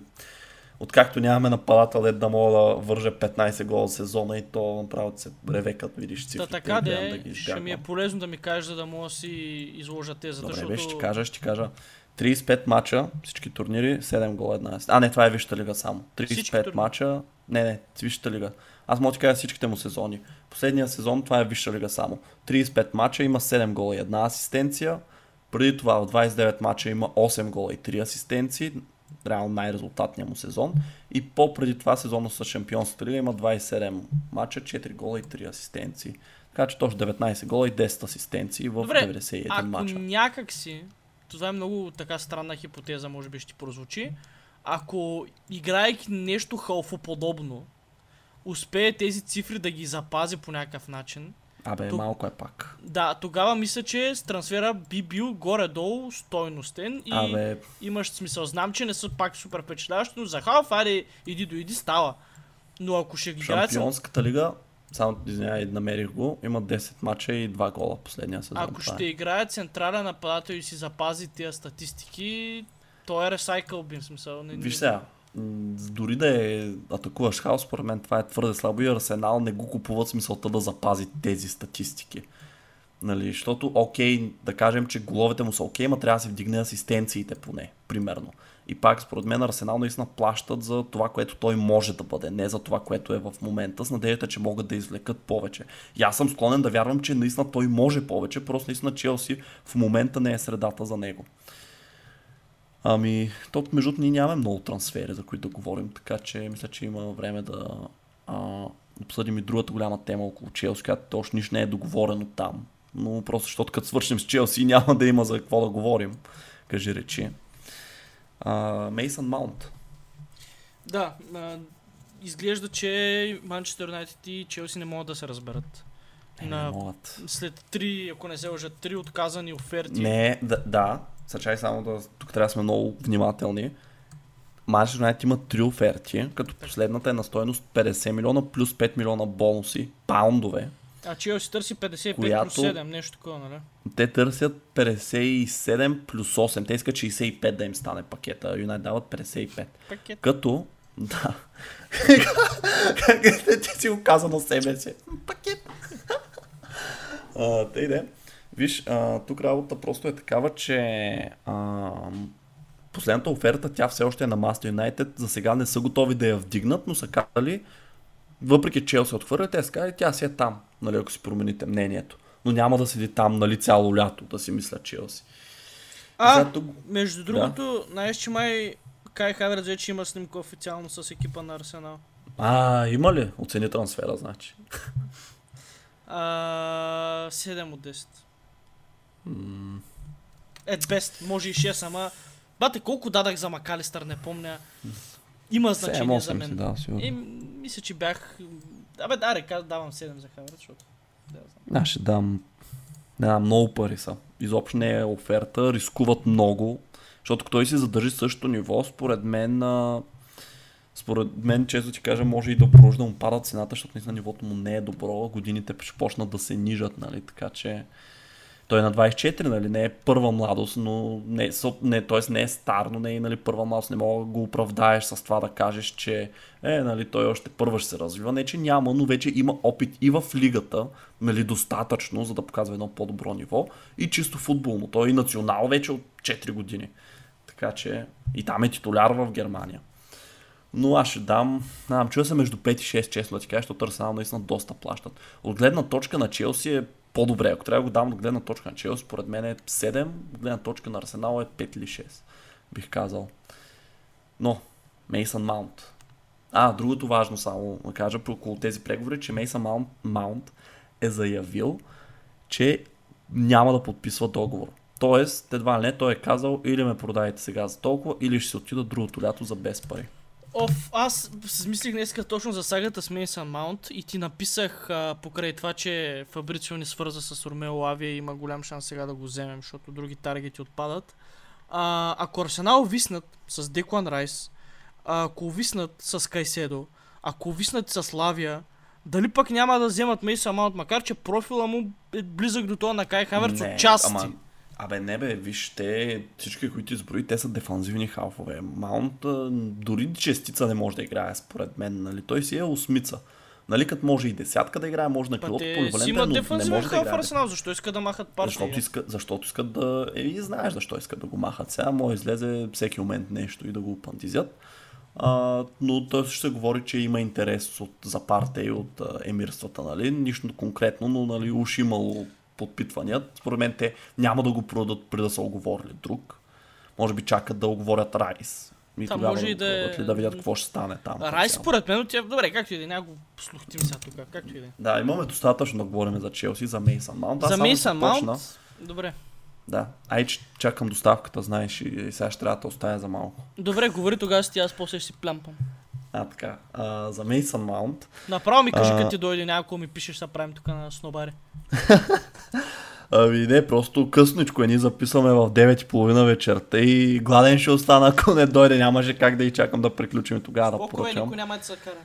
Откакто нямаме нападател, да, да мога да вържа 15 гола сезона и то направо се реве, като видиш цифрите. Та, така де, да ги ще ми е полезно да ми кажеш, за да мога да си изложа тезата. Добре, защото... бе, ще кажа, ще кажа. 35 мача, всички турнири, 7 гола, една А, не, това е Висшата лига само. 35 мача, не, не, Висшата лига. Аз мога да кажа всичките му сезони. Последния сезон това е Висша лига само. 35 мача, има 7 гола и една асистенция. Преди това в 29 мача има 8 гола и 3 асистенции реално най-резултатния му сезон. И по-преди това сезона с Шампионската лига има 27 мача, 4 гола и 3 асистенции. Така че точно 19 гола и 10 асистенции в Добре, 91 ако мача. някак си, това е много така странна хипотеза, може би ще прозвучи, ако играйки нещо халфоподобно, успее тези цифри да ги запази по някакъв начин, Абе, Тук... малко е пак. Да, тогава мисля, че с трансфера би бил горе-долу стойностен и Абе... имаш смисъл. Знам, че не са пак супер впечатляващи, но за халф, аре, иди дойди, става. Но ако ще ги играят... Шампионската лига, само извинявай, намерих го, има 10 мача и 2 гола последния сезон. Ако ще е. играе централен нападател и си запази тези статистики, то е ресайкъл, би смисъл. Не, Виж сега, дори да е атакуваш хаос, според мен това е твърде слабо и Арсенал не го купуват смисълта да запази тези статистики. Нали, защото, окей, да кажем, че головете му са окей, ма трябва да се вдигне асистенциите поне, примерно. И пак, според мен, Арсенал наистина плащат за това, което той може да бъде, не за това, което е в момента, с надеждата, че могат да извлекат повече. И аз съм склонен да вярвам, че наистина той може повече, просто наистина Челси в момента не е средата за него. Ами, то между ние нямаме много трансфери, за които да говорим, така че мисля, че има време да а, обсъдим и другата голяма тема около Челси, която още нищо не е договорено там. Но просто защото като свършим с Челси [laughs] няма да има за какво да говорим, кажи речи. Мейсън Маунт. Да, а, изглежда, че Манчестър Юнайтед и Челси не могат да се разберат. Е, на... не могат. След три, ако не се лъжат, три отказани оферти. Не, да, да. Съчай само да... Тук трябва да сме много внимателни. Манчестър Юнайтед има три оферти, като последната е на стоеност 50 милиона плюс 5 милиона бонуси, паундове, а Челси търси 55 която... плюс 7, нещо такова, нали? Те търсят 57 плюс 8. Те искат 65 да им стане пакета. Юнайт дават 55. Пакет. Като... [laughs] Да. Ти си го каза на себе си. Пакет. [laughs] Те иде. Виж, а, тук работа просто е такава, че а, последната оферта, тя все още е на Master Юнайтед. За сега не са готови да я вдигнат, но са казали, въпреки че се отхвърля, те са казали, тя си е там нали, ако си промените мнението. Но няма да седи там нали, цяло лято, да си мисля Челси. А, Зато... между другото, да. знаеш, че май Кай Хаверс вече има снимка официално с екипа на Арсенал. А, има ли? Оцени трансфера, значи. А, 7 от 10. At best, може и 6, ама... Бате, колко дадах за Макалистър, не помня. Има значение за мен. Да, И, мисля, че бях Абе, да, река, давам 7 за Хаверс, защото... Да, ще дам... Да, много пари са. Изобщо не е оферта, рискуват много, защото той си задържи същото ниво, според мен... А... Според мен, често ти кажа, може и да продължи да му пада цената, защото наистина нивото му не е добро. Годините ще почнат да се нижат, нали? Така че той е на 24, нали, не е първа младост, но не, не, т.е. не е стар, но не е нали, първа младост, не мога да го оправдаеш с това да кажеш, че е, нали, той още първа ще се развива. Не, че няма, но вече има опит и в лигата, нали, достатъчно, за да показва едно по-добро ниво и чисто футболно. Той е национал вече от 4 години. Така че и там е титуляр в Германия. Но аз ще дам, знам, чуя се между 5 и 6, честно да ти кажа, защото Арсенал наистина доста плащат. От гледна точка на Челси е по-добре. Ако трябва да го дам от гледна точка на Челси, според мен е 7, от гледна точка на Арсенал е 5 или 6, бих казал. Но, Мейсън Маунт. А, другото важно само да кажа около тези преговори, че Мейсън Маунт, е заявил, че няма да подписва договор. Тоест, едва не, той е казал или ме продайте сега за толкова, или ще се отида другото лято за без пари. Оф, аз смислих днес точно за сагата с Мейсън Маунт и ти написах а, покрай това, че Фабрицио ни свърза с Ромео Лавия и има голям шанс сега да го вземем, защото други таргети отпадат. А, ако Арсенал виснат с Деклан Райс, ако виснат с Кайседо, ако виснат с Лавия, дали пък няма да вземат Мейсън Маунт, макар че профила му е близък до това на Кай Хаверц от части. Ама Абе, не бе, виж, те, всички, които изброи, те са дефанзивни халфове. Маунт дори честица не може да играе, според мен. Нали? Той си е осмица. Нали, като може и десятка да играе, може на крилото поливалентен, но не може да играе. Арсенал, защо искат да махат партия? Защото, иска, защото искат да... Е, и знаеш защо искат да го махат. Сега може излезе всеки момент нещо и да го пантизят. А, но той ще се говори, че има интерес от, за партия и от а, емирствата, нали? Нищо конкретно, но нали, уж имало подпитвания. Според мен те няма да го продадат преди да са оговорили друг. Може би чакат да оговорят Райс. И Та, може да, и да, е... да видят какво ще стане там. Райс, според мен, тя... добре, както и да е, няма го слухтим сега тук, както и да е. Да, имаме достатъчно да говорим за Челси, за Мейсън Маунт. За Мейсън Маунт? Добре. Да. Ай, че чакам доставката, знаеш, и сега ще трябва да оставя за малко. Добре, говори тогава си, аз после ще си плямпам. А, така. А, за Мейсън Маунт. Направо ми кажи, а... като ти дойде някой ми пишеш, да правим тук на Снобари. [laughs] Ами не, просто късничко е. Ние записваме в 9.30 вечерта и гладен ще остана, ако не дойде. Нямаше как да и чакам да приключим тогава да поръчам. никой няма да се кара.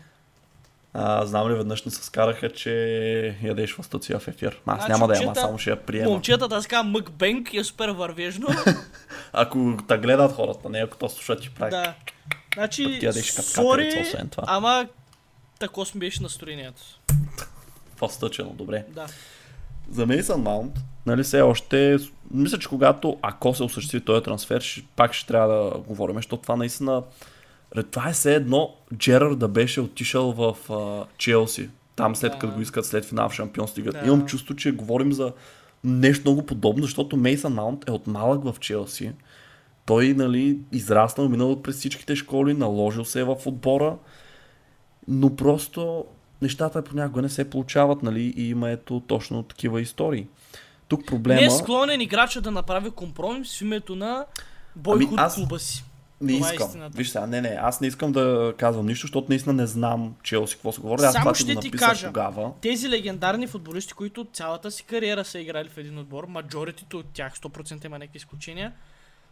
А, знам ли, веднъж не се скараха, че ядеш стация в ефир. Аз значи, няма да яма, само ще я приема. Момчетата така мъкбенк е супер вървежно. [laughs] ако те гледат хората, не ако то слушат и прави. Да. Значи, сори, ама тако ми беше настроението. Това стъчено, добре. Да. За Мейсън Маунт, нали все още, мисля, че когато, ако се осъществи този трансфер, ще, пак ще трябва да говорим, защото това наистина, това е все едно Джерар да беше отишъл в uh, Челси, там след да. като го искат след финал в Шампионс лига. Да. Имам чувство, че говорим за нещо много подобно, защото Мейсън Маунт е от малък в Челси. Той, нали, израснал, минал през всичките школи, наложил се е в отбора, но просто нещата понякога не се получават, нали, и има ето точно такива истории. Тук проблема... Не е склонен играча да направи компромис в името на бойкот ами, аз... клуба си. Не Това е искам. Е Виж сега, не, не, аз не искам да казвам нищо, защото наистина не знам Челси какво се говори. Аз Само ще ти кажа, тогава. тези легендарни футболисти, които цялата си кариера са играли в един отбор, маджоритито от тях, 100% има някакви изключения,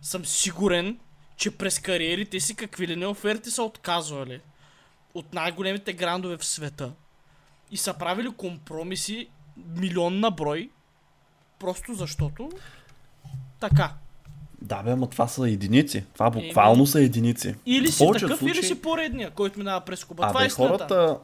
съм сигурен, че през кариерите си какви ли не оферти са отказвали от най-големите грандове в света и са правили компромиси милион на брой, просто защото така. Да, бе, ама това са единици. Това буквално е, са единици. Или си такъв, случаи... или си поредния, който минава през куба. това е хората,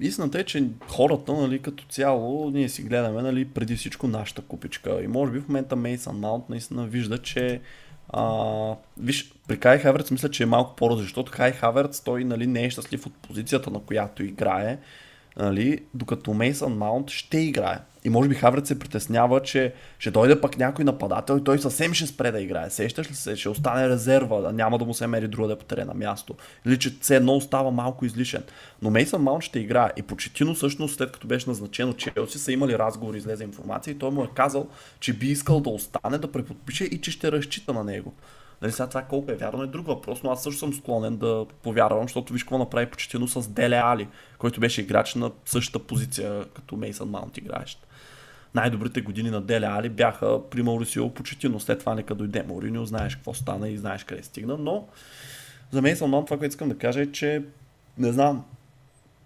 истината е, че хората, нали, като цяло, ние си гледаме, нали, преди всичко нашата купичка. И може би в момента Мейсън Маунт наистина вижда, че а, виж, при Кай Хаверц мисля, че е малко по-различно, защото Кай Хаверц той нали, не е щастлив от позицията, на която играе, нали, докато Мейсън Маунт ще играе. И може би Хаврец се притеснява, че ще дойде пък някой нападател и той съвсем ще спре да играе. Сещаш ли се? Ще остане резерва, няма да му се мери друга да по терена място. Или че все едно остава малко излишен. Но Мейсън Маунт ще играе. И почетино всъщност, след като беше назначен от Челси, са имали разговори, излезе информация и той му е казал, че би искал да остане, да преподпише и че ще разчита на него. Нали, сега това колко е вярно е друг въпрос, но аз също съм склонен да повярвам, защото виж какво направи почетино с Деле Али, който беше играч на същата позиция като Мейсън Маунт играещ най-добрите години на Деле Али бяха при Маурисио Почетино. След това нека дойде Мауриньо, знаеш какво стана и знаеш къде стигна, но за мен съм това, което искам да кажа е, че не знам,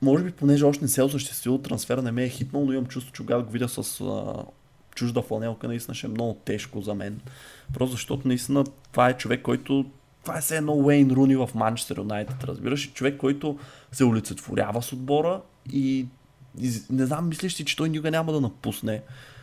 може би понеже още не се е осъществил трансфера, не ме е хитнал, но имам чувство, че когато го видя с чужда фланелка, наистина ще е много тежко за мен. Просто защото наистина това е човек, който това е все едно Уейн Руни в Манчестър Юнайтед, разбираш? Човек, който се олицетворява с отбора и не знам, мислиш си, че той никога няма да напусне.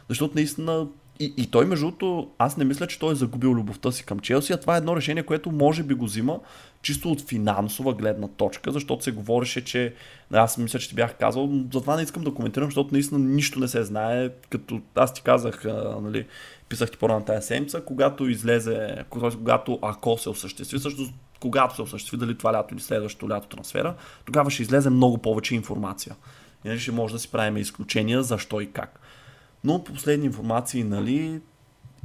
Защото наистина и, той, между другото, аз не мисля, че той е загубил любовта си към Челси, а това е едно решение, което може би го взима чисто от финансова гледна точка, защото се говореше, че аз мисля, че ти бях казал, затова не искам да коментирам, защото наистина нищо не се знае, като аз ти казах, а, нали, писах ти по-рано тази седмица, когато излезе, когато ако се осъществи, също когато се осъществи, дали това лято или следващото лято трансфера, тогава ще излезе много повече информация. Иначе ще може да си правим изключения защо и как. Но по последни информации, нали,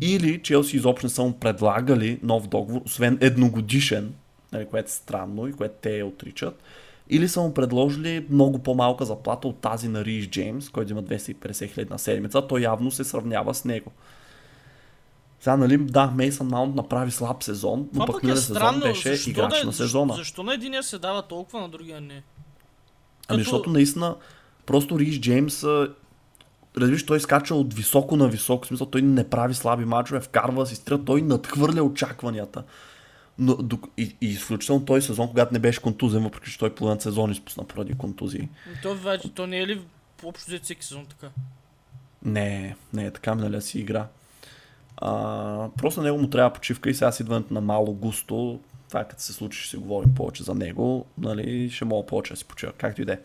или Челси изобщо не са му предлагали нов договор, освен едногодишен, нали, което е странно и което те отричат, или са му предложили много по-малка заплата от тази на Риш Джеймс, който има 250 хиляди на седмица, той явно се сравнява с него. Сега, нали, да, Мейсън Маунт направи слаб сезон, но пък миналия е сезон беше играч да, на сезона. Защо на единия се дава толкова, на другия не? Ами, Като... Защото наистина Просто Риш Джеймс разбираш, той скача от високо на високо, в смисъл той не прави слаби мачове, вкарва си стрел, той надхвърля очакванията. Но, и, и изключително този сезон, когато не беше контузен, въпреки че той половин сезон изпусна поради контузии. То, вече, то не е ли общо взето всеки сезон така? Не, не е така миналия си игра. А, просто на него му трябва почивка и сега с идването на Мало Густо, това като се случи ще си говорим повече за него, нали, ще мога повече да си почива, както и да е.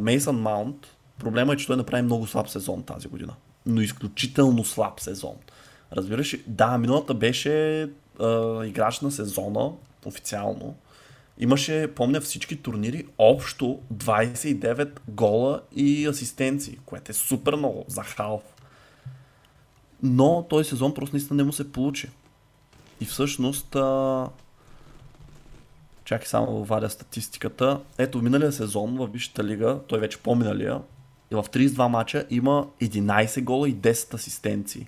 Мейсън Маунт, проблема е, че той направи много слаб сезон тази година. Но изключително слаб сезон. Разбираш, да, миналата беше а, играч на сезона, официално. Имаше, помня, всички турнири, общо 29 гола и асистенции, което е супер много за халф. Но този сезон просто наистина не му се получи. И всъщност а, Чакай само вадя статистиката. Ето, миналия сезон в Висшата лига, той вече по-миналия, в 32 мача има 11 гола и 10 асистенции,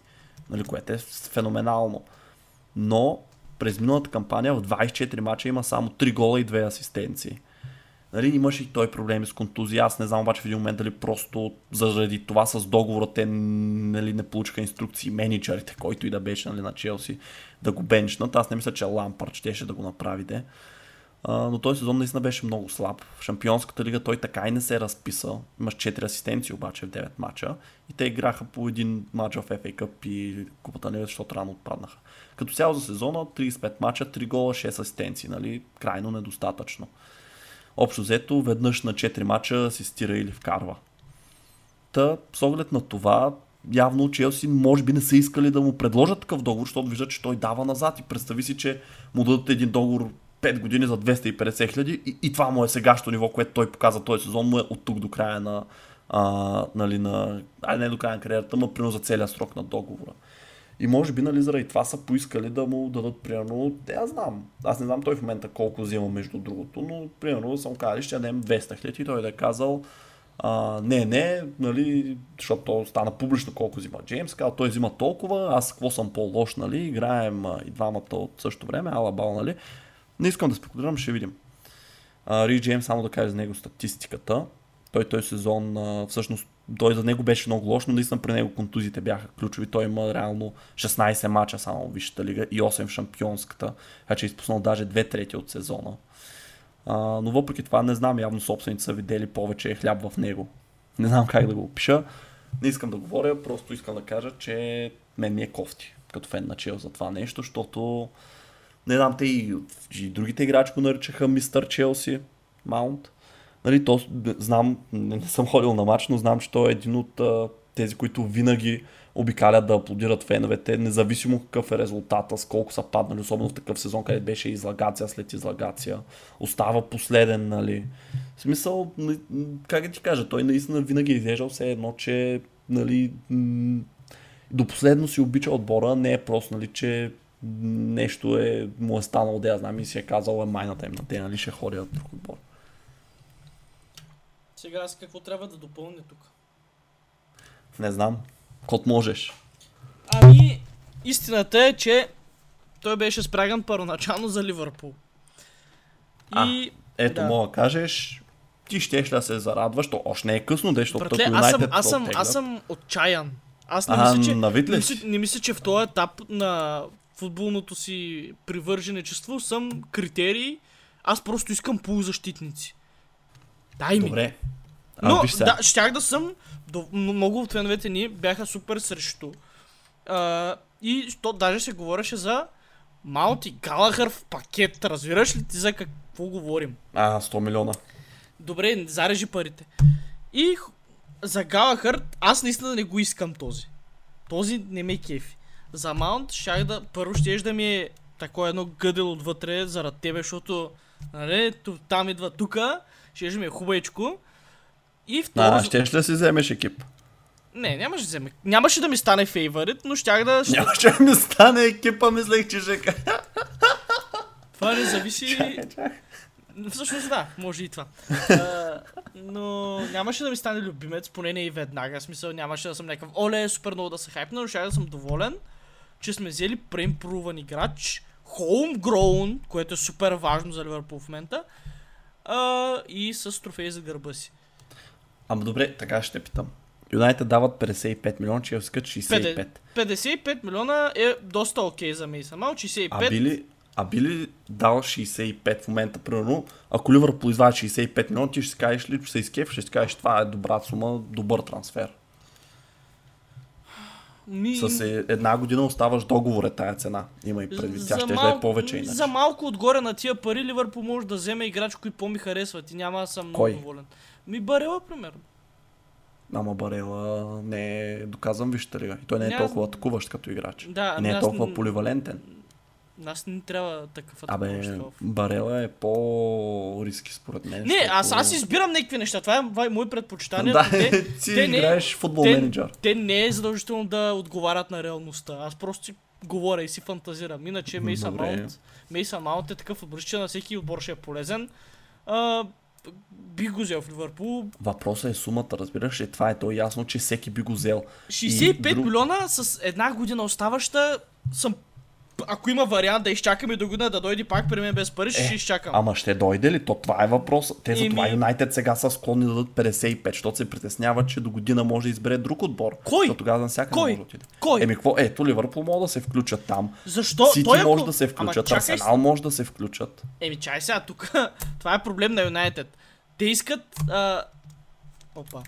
нали, което е феноменално. Но през миналата кампания в 24 мача има само 3 гола и 2 асистенции. Нали, имаше и той проблеми с контузия. Аз не знам обаче в един момент дали просто заради това с договора те нали, не получиха инструкции менеджерите, който и да беше нали, на Челси, да го бенчнат. Аз не мисля, че Лампард щеше да го направи. Де. Но този сезон наистина беше много слаб. В Шампионската лига той така и не се разписа. Имаш 4 асистенции обаче в 9 мача. И те играха по един матч в FA Cup и Купата не, защото рано отпаднаха. Като цяло за сезона 35 мача, 3 гола, 6 асистенции. Нали? Крайно недостатъчно. Общо взето, веднъж на 4 мача асистира или вкарва. Та, с оглед на това, явно Челси може би не са искали да му предложат такъв договор, защото виждат, че той дава назад и представи си, че му дадат един договор 5 години за 250 хиляди и, и това му е сегашното ниво, което той показа този сезон, му е от тук до края на, а, нали, на, ай не до края на кариерата, но примерно за целия срок на договора. И може би, нали, заради това са поискали да му дадат, примерно, те аз знам. Аз не знам той в момента колко взима между другото, но, примерно, съм казали, ще дадем 200 хиляди и той да е казал, а, не, не, нали, защото стана публично колко взима Джеймс, казал, той взима толкова, аз какво съм по-лош, нали, играем а, и двамата от същото време, ала бал, нали. Не искам да спекулирам, ще видим. Ри Джеймс, само да кажа за него статистиката. Той този сезон, а, всъщност, той за него беше много лош, но наистина при него контузите бяха ключови. Той има реално 16 мача само в Висшата лига и 8 в Шампионската, така че е изпуснал даже 2 трети от сезона. А, но въпреки това не знам, явно собственици са видели повече хляб в него. Не знам как да го опиша. Не искам да говоря, просто искам да кажа, че мен ми е кофти като фен на Чел за това нещо, защото не знам, те и, и другите играчи го наричаха мистер Челси, Маунт. Нали, то, знам, не, не съм ходил на матч, но знам, че той е един от а, тези, които винаги обикалят да аплодират феновете, независимо какъв е резултата, с колко са паднали, особено в такъв сезон, където беше излагация след излагация. Остава последен, нали. В смисъл, как да ти кажа, той наистина винаги е изглеждал все едно, че нали, до последно си обича отбора, не е просто, нали, че нещо е, му е станало, да я знам и си е казал е майната им на те, нали ще ходят друг отбор. Сега аз какво трябва да допълня тук? Не знам. Кот можеш. Ами, истината е, че той беше спряган първоначално за Ливърпул. И... А, ето, да. мога да кажеш, ти щеш да се зарадваш, то още не е късно, защото Братле, аз съм, аз, съм, аз съм отчаян. Аз не а, мисля, че, не мисля, не мисля, че в този етап на футболното си привърженечество съм критерии. Аз просто искам полузащитници. Дай ми. Добре. А, Но, да, щях да съм, до, много от феновете ни бяха супер срещу. А, и то даже се говореше за Маунт и Галахър в пакет. Разбираш ли ти за какво говорим? А, 100 милиона. Добре, зарежи парите. И за Галахър, аз наистина не го искам този. Този не ме кефи за маунт, щях да, първо ще да ми е такова едно гъдел отвътре заради тебе, защото нали, там идва тука, ще ми е хубавичко. И второ... А, ще ли си вземеш екип? Не, нямаше да вземе. Нямаше да ми стане фейворит, но щях да... Нямаше да ми стане екипа, мислех, че ще Това не зависи... Чакай, чакай. Всъщност да, може и това. а, но нямаше да ми стане любимец, поне не и веднага. В смисъл нямаше да съм някакъв, оле, супер много да се хайпна, но ще да съм доволен че сме взели преимпруван играч, homegrown, което е супер важно за Ливърпул в момента, а, и с трофей за гърба си. Ама добре, така ще питам. Юнайтед дават 55 милиона, че искат 65. 55 милиона е доста окей okay за Мейсън Мал, 65... А били, а били дал 65 в момента, примерно, ако Ливърпул извади 65 милиона, ти ще си кажеш ли, че се изкеф, ще си кажеш, това е добра сума, добър трансфер. Ми... С е, една година оставаш договор е тая цена. Има и предвид. Тя ще мал... да е повече иначе. За малко отгоре на тия пари Ливърпул може да вземе играч, който по-ми харесват и няма да съм много доволен. Ми Барела, примерно. Ама Барела не е доказан вижте ли. И той не е толкова атакуващ като играч. Да, и не е толкова аз... поливалентен. Нас не трябва такъв Абе, Барела е по-риски според мен. Не, аз, аз избирам някакви неща. Това е мое предпочитание. Да, те, ти те играеш не, футбол те, менеджер. Те не е задължително да отговарят на реалността. Аз просто си говоря и си фантазирам. Иначе Мейса Маунт, Мейса Маунт е такъв че на всеки отбор ще е полезен. А, би го взел в Ливърпул. Въпросът е сумата, разбираш ли? Това е то ясно, че всеки би го взел. 65 друг... милиона с една година оставаща съм ако има вариант да изчакаме до година да дойде пак при мен без пари, Е, ще изчакам. Ама ще дойде ли? То това е въпрос. Те за това Юнайтед сега са склонни да дадат 55, защото се притесняват, че до година може да избере друг отбор. Кой? Защото тогава навсякъде Кой? може да отиде. Кой? Еми какво? Ето Ливърпул могат да се включат там. Защо? Сити Той ако- може да се Ама включат, чакай Арсенал може да се включат. Еми, чай сега, тук [laughs] това е проблем на Юнайтед. Те искат... А... Опа.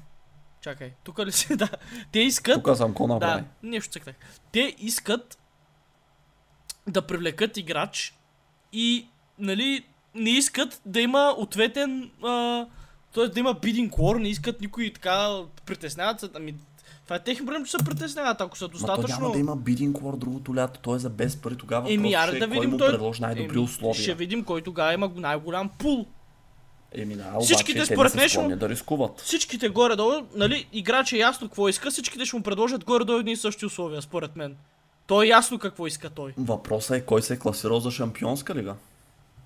Чакай, тук ли си? [laughs] Да. Те искат... Тук съм ко Да, нещо цъкнах. Те искат да привлекат играч и, нали, не искат да има ответен... А... Тоест да има бидинг war, не искат никой така притесняват се. Ами, това е техен проблем, че се притесняват, ако са Ма то достатъчно... няма да има бидинг war другото лято, той е за без пари тогава. Еми, въпросът аре е да кой видим му той... предложи най-добри Еми, условия. Ще видим кой тогава има най-голям пул. Еми, да, Всичките обаче, според те не са ще- склонни да рискуват. Всичките горе-долу, нали, играч е ясно какво иска, всичките ще му предложат горе-долу едни и същи условия, според мен. То е ясно какво иска той. Въпросът е кой се е класирал за шампионска лига.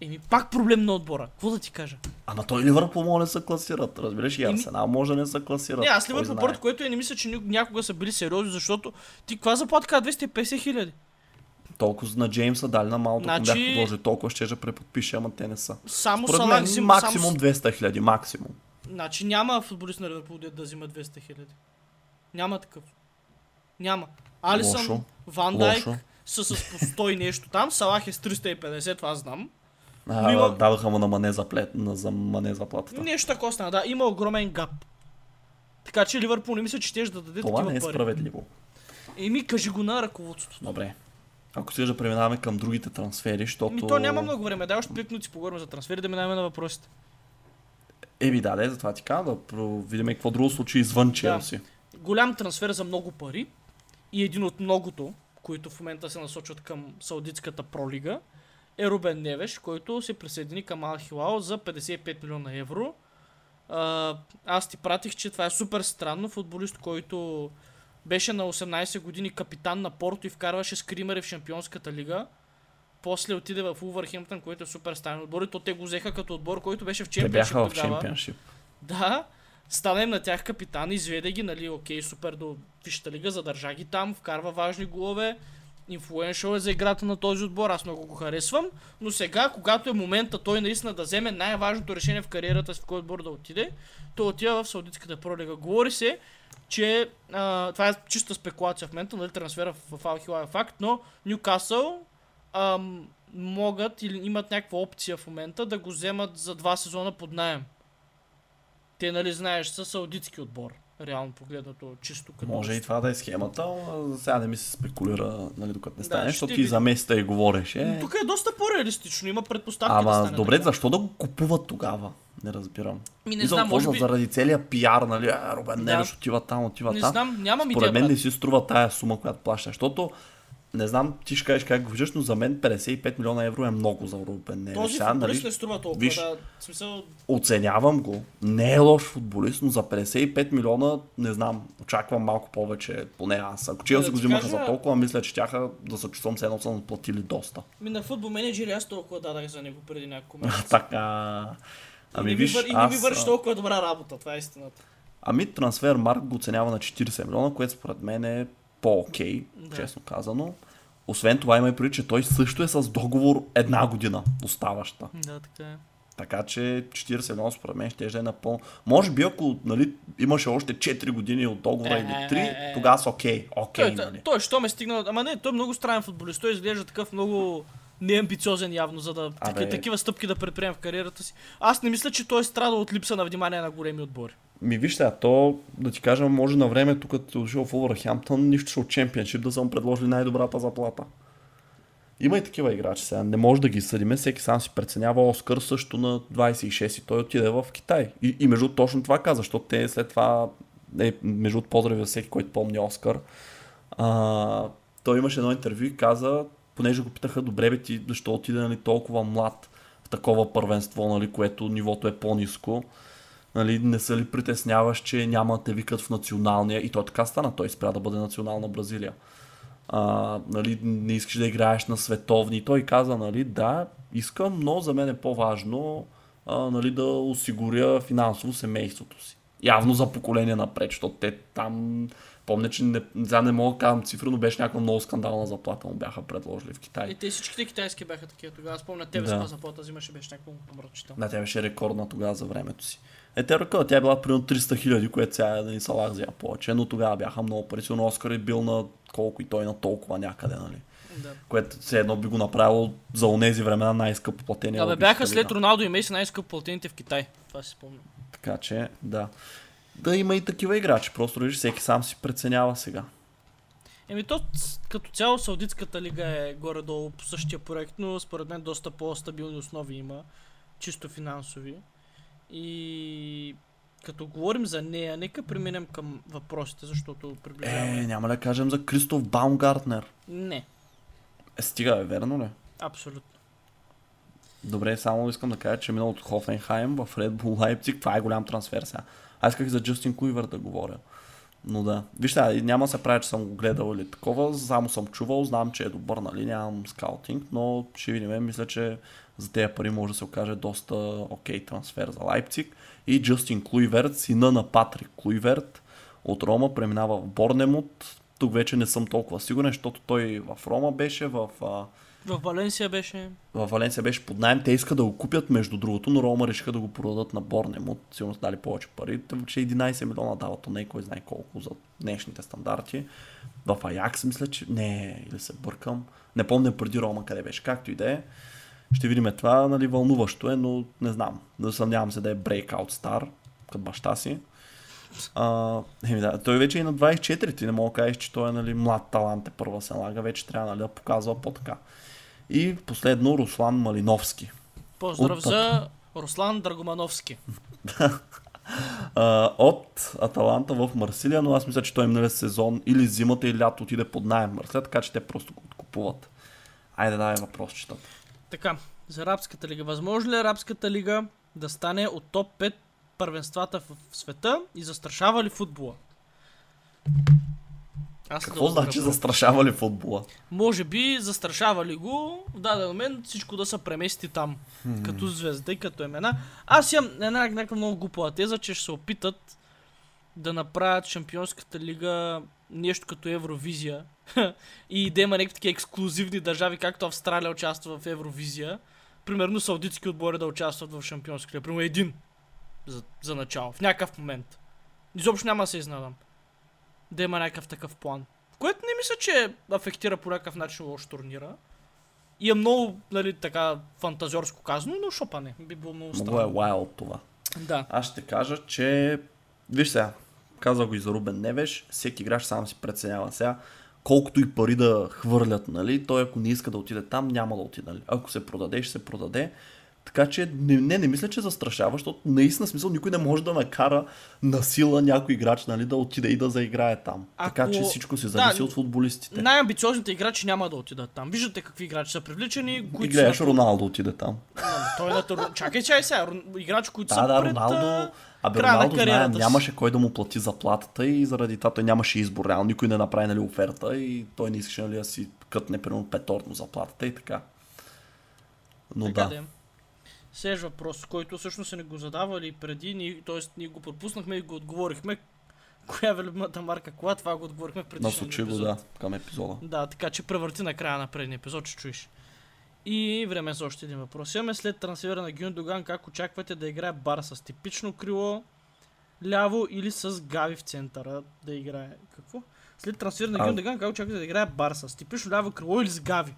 Еми, пак проблем на отбора. Какво да ти кажа? Ама той Ливърпул може да се класират. Разбираш и Арсенал може да не се класират. Не, аз Ливърпул първото, което е, не мисля, че някога са били сериозни, защото ти каква заплата каза 250 хиляди? Толкова на Джеймса дали на малко, значи... Бях предложили толкова ще да преподпише, ама те не са. Само Според Салах мен взима, максимум само... 200 хиляди, максимум. Значи няма футболист на Ливърпул да взима 200 хиляди. Няма такъв. Няма. Алисън, Лошо. Ван Дайк са с по 100 и нещо там, Салах е с 350, това знам. А, Но има- Дадоха му на мане за, плет, на, за мане заплатата. Нещо такова стана, да, има огромен гап. Така че Ливърпул не мисля, че ще да даде Това такива не е пари. справедливо. Еми, кажи го на ръководството. Добре. Ако си да преминаваме към другите трансфери, защото... Ми то няма много време, дай още 5 минути поговорим за трансфери, да минаваме на въпросите. Еми да, да, затова ти казвам, да видим какво друго случи извън Челси. Голям трансфер за много пари и един от многото, които в момента се насочват към Саудитската пролига, е Рубен Невеш, който се присъедини към Ал Хилал за 55 милиона евро. А, аз ти пратих, че това е супер странно. Футболист, който беше на 18 години капитан на Порто и вкарваше скримери в Шампионската лига. После отиде в Увърхемптън, който е супер странен отбор. И то те го взеха като отбор, който беше в Те Чемпионшип бяха в тогава. Чемпионшип. Да, стана им на тях капитан, изведе ги, нали, окей, супер до Висшата лига, задържа ги там, вкарва важни голове, инфлуеншъл е за играта на този отбор, аз много го харесвам, но сега, когато е момента той наистина да вземе най-важното решение в кариерата си в кой отбор да отиде, той отива в Саудитската пролига. Говори се, че а, това е чиста спекулация в момента, нали, трансфера в, Алхила е факт, но Ньюкасъл могат или имат някаква опция в момента да го вземат за два сезона под найем. Те, нали, знаеш, са саудитски отбор. Реално погледнато, чисто като... Може и това да е схемата, но сега не ми се спекулира, нали, докато не Да, стане, ще защото видим. и за месеца и говореше. Тук е доста по-реалистично, има предпоставки да Ама стане добре, така. защо да го купуват тогава? Не разбирам. Ми не знам, може би... Заради целия пиар, нали, а, Робен Да. Невеш отива там, отива Не там. знам, нямам Според идея, мен брат. не си струва тая сума, която плащаш, защото не знам, ти ще кажеш как го виждаш, но за мен 55 милиона евро е много за Рубен Невеш. Този Сега, футболист нали, не струва толкова, виж, да. Смисъл, Оценявам го. Не е лош футболист, но за 55 милиона, не знам, очаквам малко повече, поне аз. Ако Челси да го взимаха кажа- за толкова, мисля, че тяха да се чувствам се едно са наплатили доста. ми на футбол менеджери аз толкова дадах за него преди няколко [laughs] месеца. така. Ами и не ми, виж, вър... и не ми аз, върши толкова добра работа, това е истината. Ами трансфер Марк го оценява на 40 милиона, което според мен е по-окей, Да. честно казано. Освен това има и преди, че той също е с договор една година оставаща. Да, така е. Така че 40 милиона според мен ще е напълно. Може би ако нали, имаше още 4 години от договора Е, или е, 3, е, е. тогава са окей. Окей, той, нали. той, що ме стигна... Ама не, той е много странен футболист. Той изглежда такъв много неамбициозен явно, за да Абе. таки, такива стъпки да предприеме в кариерата си. Аз не мисля, че той е страдал от липса на внимание на големи отбори. Ми вижте, а то, да ти кажа, може на времето, като дошъл в Увърхемптън, нищо от чемпионшип да са му предложили най-добрата заплата. Има и такива играчи сега. Не може да ги съдиме. Всеки сам си преценява Оскар също на 26 и той отиде в Китай. И, и между точно това каза, защото те след това, е, между поздрави за всеки, който помни Оскар. А, той имаше едно интервю и каза, понеже го питаха, добре бе ти, защо отиде нали, толкова млад в такова първенство, нали, което нивото е по-низко. Нали, не се ли притесняваш, че няма да те викат в националния? И той така стана, той спря да бъде национална Бразилия. А, нали, не искаш да играеш на световни. Той каза, нали, да, искам, но за мен е по-важно а, нали, да осигуря финансово семейството си. Явно за поколение напред, защото те там, помня, че не, сега не мога да казвам цифра, но беше някаква много скандална заплата му бяха предложили в Китай. И те всичките китайски бяха такива тогава. Спомня, тебе Да. заплата взимаше, беше някакво помрачително. Да, тя беше рекордна тогава за времето си. Е, те ръка, тя е била примерно 300 хиляди, което сега е да ни Салах взема повече, но тогава бяха много пари. Сигурно Оскар е бил на колко и той на толкова някъде, нали? Да. Което все едно би го направило за онези времена най-скъпо платения. Абе, лобист, бяха нали, след да. Роналдо и Меси най-скъпо платените в Китай. Това си спомням. Така че, да. Да има и такива играчи, просто виж, всеки сам си преценява сега. Еми то като цяло Саудитската лига е горе-долу по същия проект, но според мен доста по-стабилни основи има, чисто финансови. И като говорим за нея, нека преминем към въпросите, защото Е, приближаваме. няма да кажем за Кристоф Баумгартнер. Не, Е, стига, е верно ли? абсолютно. Добре, само искам да кажа, че минал от Хофенхайм в Red Bull Leipzig, това е голям трансфер сега. Аз исках за Джастин Куивър да говоря. Но да. Вижте, няма да се прави, че съм го гледал или такова, само съм чувал, знам, че е добър, нали, нямам скаутинг, но ще видим, мисля, че за тези пари може да се окаже доста окей трансфер за Лайпциг. И Джастин Клуиверт, сина на Патрик Клуиверт от Рома, преминава в Борнемут. Тук вече не съм толкова сигурен, защото той в Рома беше, в В Валенсия беше... в Валенсия беше под найем. Те искат да го купят, между другото, но Рома решиха да го продадат на Борнемут. Сигурно са дали повече пари. Че 11 милиона дават, не е кой знае колко за днешните стандарти. В Аякс мисля, че не, или се бъркам. Не помня преди Рома къде беше, както и да е. Ще видим това, нали, вълнуващо е, но не знам. Да съмнявам се да е breakout стар, като баща си. А, еми да, той вече е на 24, ти не мога да кажеш, че той е нали, млад талант е първа се налага, вече трябва нали, да показва по-така. И последно Руслан Малиновски. Поздрав От- за Руслан Драгомановски. [laughs] От Аталанта в Марсилия, но аз мисля, че той миналия сезон или зимата или лято отиде под найем Марсилия, така че те просто го откупуват. Айде, дай въпросчетата. Така, за Арабската лига. Възможно ли е Арабската лига да стане от топ 5 първенствата в света и застрашава ли футбола? Аз Какво да значи застрашава ли футбола? Може би застрашава ли го в даден момент всичко да се премести там. Като звезда и като имена. Аз имам една някаква много глупава теза, че ще се опитат да направят Шампионската лига нещо като Евровизия. [laughs] и да има някакви такива ексклюзивни държави, както Австралия участва в Евровизия. Примерно саудитски отбори да участват в Шампионската лига. Примерно един за, за начало, в някакъв момент. Изобщо няма да се изнадам. Да има някакъв такъв план. Което не мисля, че афектира по някакъв начин лош турнира. И е много, нали, така фантазиорско казано, но шопа не. Би било много Много е странно. wild това. Да. Аз ще кажа, че... Виж сега, казах го и за Рубен Невеш, всеки играч сам си преценява сега. Колкото и пари да хвърлят, нали, той ако не иска да отиде там, няма да отиде. Нали. Ако се продаде, ще се продаде. Така че не, не, не мисля, че застрашава, защото наистина смисъл никой не може да накара на сила някой играч нали, да отиде и да заиграе там. Така Ако- че всичко се Да, зависи от футболистите. Най-амбициозните играчи няма да отидат там. Виждате какви играчи са привличани, които гледаш са... на- Роналдо отиде там. Той е на тур... Чакай, чай сега. Играчи, които Да, са да, пред... Роналдо. а, Абе, Роналдо знаем, си. нямаше кой да му плати заплатата и заради това той нямаше избор. Реално никой не направи нали, оферта и той не искаше нали, да си кътне примерно петорно заплатата и така. Но Така да. да. Следващ въпрос, който всъщност са ни го задавали преди, т.е. ние го пропуснахме и го отговорихме. Коя е любимата марка кола? Това го отговорихме в предишния Насочи го, епизод. да, към епизода. Да, така че превърти на края на предния епизод, че чуеш. И време за още един въпрос. Имаме след трансфера на Гюндоган, как очаквате да играе Бар с типично крило, ляво или с Гави в центъра да играе? Какво? След трансфер на А- Гюндоган, как очаквате да играе Барса? С типично ляво крило или с Гави?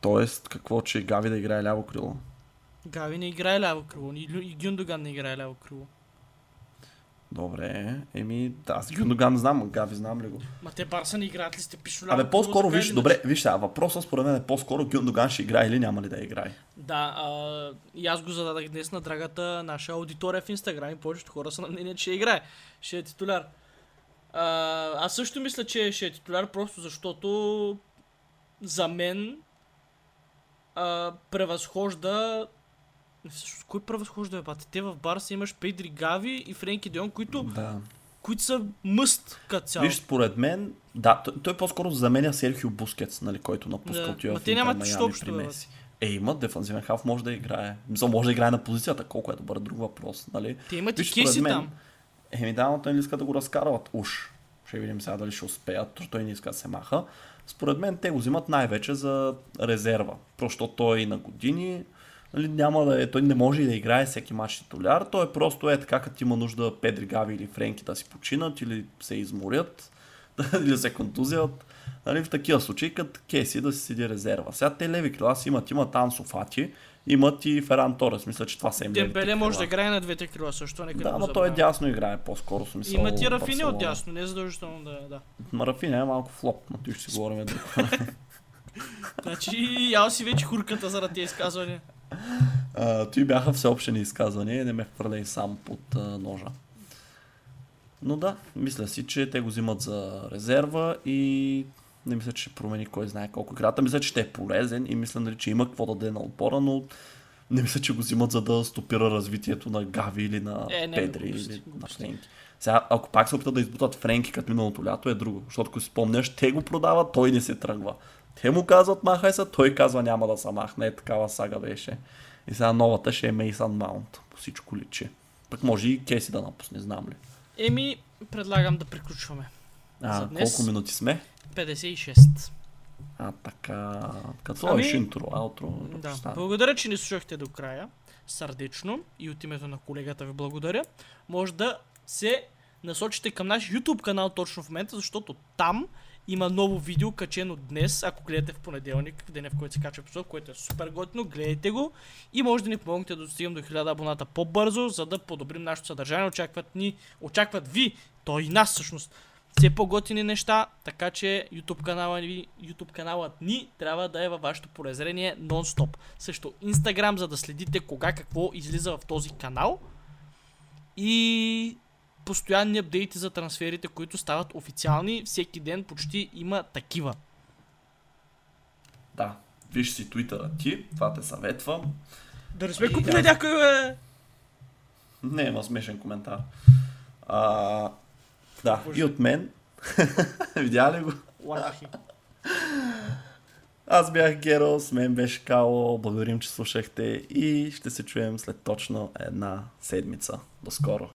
Тоест, какво, че Гави да играе ляво крило? Гави не играе ляво крило, и, Гюндоган не играе ляво крило. Добре, еми, аз Гюндоган знам, Гави знам ли го? Ма те Барса не играят ли с типично ляво Абе, по-скоро, виж, добре, виж сега, въпросът според мен е по-скоро Гюндоган ще играе или няма ли да играе. Да, а, и аз го зададах днес на драгата наша аудитория в Инстаграм и повечето хора са на мнение, че играе. Ще е титуляр. А, аз също мисля, че ще е титуляр, просто защото за мен а, превъзхожда Всъщност, кой превъзхожда е, бате? Те в Барса имаш Педри Гави и Френки Дион, които, Да. които са мъст като цяло. Виж, според мен, да, той, той по-скоро заменя Серхио Бускетс, нали, който напуска Да, ма в те нямат нищо общо, бе. Е, има дефанзивен хаф, може да играе. Мисля, може да играе на позицията, колко е добър, друг въпрос, нали? Те имат и Виж, според Кейси мен- там. Еми да, но той не иска да го разкарват уж. Ще видим сега дали ще успеят, защото той не иска да се маха. Според мен те го взимат най-вече за резерва. Просто той на години нали, няма да е, той не може и да играе всеки матч титуляр. Той просто е така, като има нужда Педри Гави или Френки да си починат или се изморят [laughs] или се контузият. Нали, в такива случаи, като Кеси да си седи резерва. Сега те леви крила си имат, имат Ансо Фати, имат и Феран Торес. Мисля, че това са им Дембеле може да играе на двете крила също. Нека да, да но той е дясно играе по-скоро. Смисъл, Имат и Рафини от дясно, не е задължително да да. Ма Рафини е малко флоп, но ти ще си говорим. [laughs] Значи, ял си вече хурката заради тези изказвания. Той бяха всеобщени изказвания и не ме хвърляй сам под а, ножа. Но да, мисля си, че те го взимат за резерва и не мисля, че ще промени кой знае колко играта. Мисля, че ще е полезен и мисля, нали, че има какво да даде на отбора, но не мисля, че го взимат за да стопира развитието на Гави или на Е, не, Педри глупости, или на глупости. Френки. Сега, ако пак се опитат да избутат Френки като миналото лято е друго, защото ако си спомняш, те го продават, той не се тръгва. Те му казват махай се, той казва няма да се махне, е такава сага беше. И сега новата ще е Мейсън Маунт, по всичко личи. Пък може и Кеси да напусне, знам ли. Еми, предлагам да приключваме. А, За днес? колко минути сме? 56. А, така. Като Ами, ами... интро, аутро. Да. стане. Благодаря, че ни слушахте до края. Сърдечно и от името на колегата ви благодаря. Може да се насочите към наш YouTube канал точно в момента, защото там има ново видео качено днес, ако гледате в понеделник, в деня в който се качва епизод, което е супер готино, гледайте го и може да ни помогнете да достигнем до 1000 абоната по-бързо, за да подобрим нашето съдържание. Очакват ни, очакват ви, то и нас всъщност, все по-готини неща, така че YouTube канала ни, YouTube каналът ни трябва да е във вашето полезрение нон-стоп. Също Instagram, за да следите кога какво излиза в този канал и постоянни апдейти за трансферите, които стават официални. Всеки ден почти има такива. Да. Виж си твитъра ти, това те съветвам. Да не сме И купили аз- някой, бе! Не, има смешен коментар. А, да, Боже. и от мен. [laughs] Видя ли го? Аз бях Геро, с мен беше Кало, благодарим, че слушахте и ще се чуем след точно една седмица. До скоро!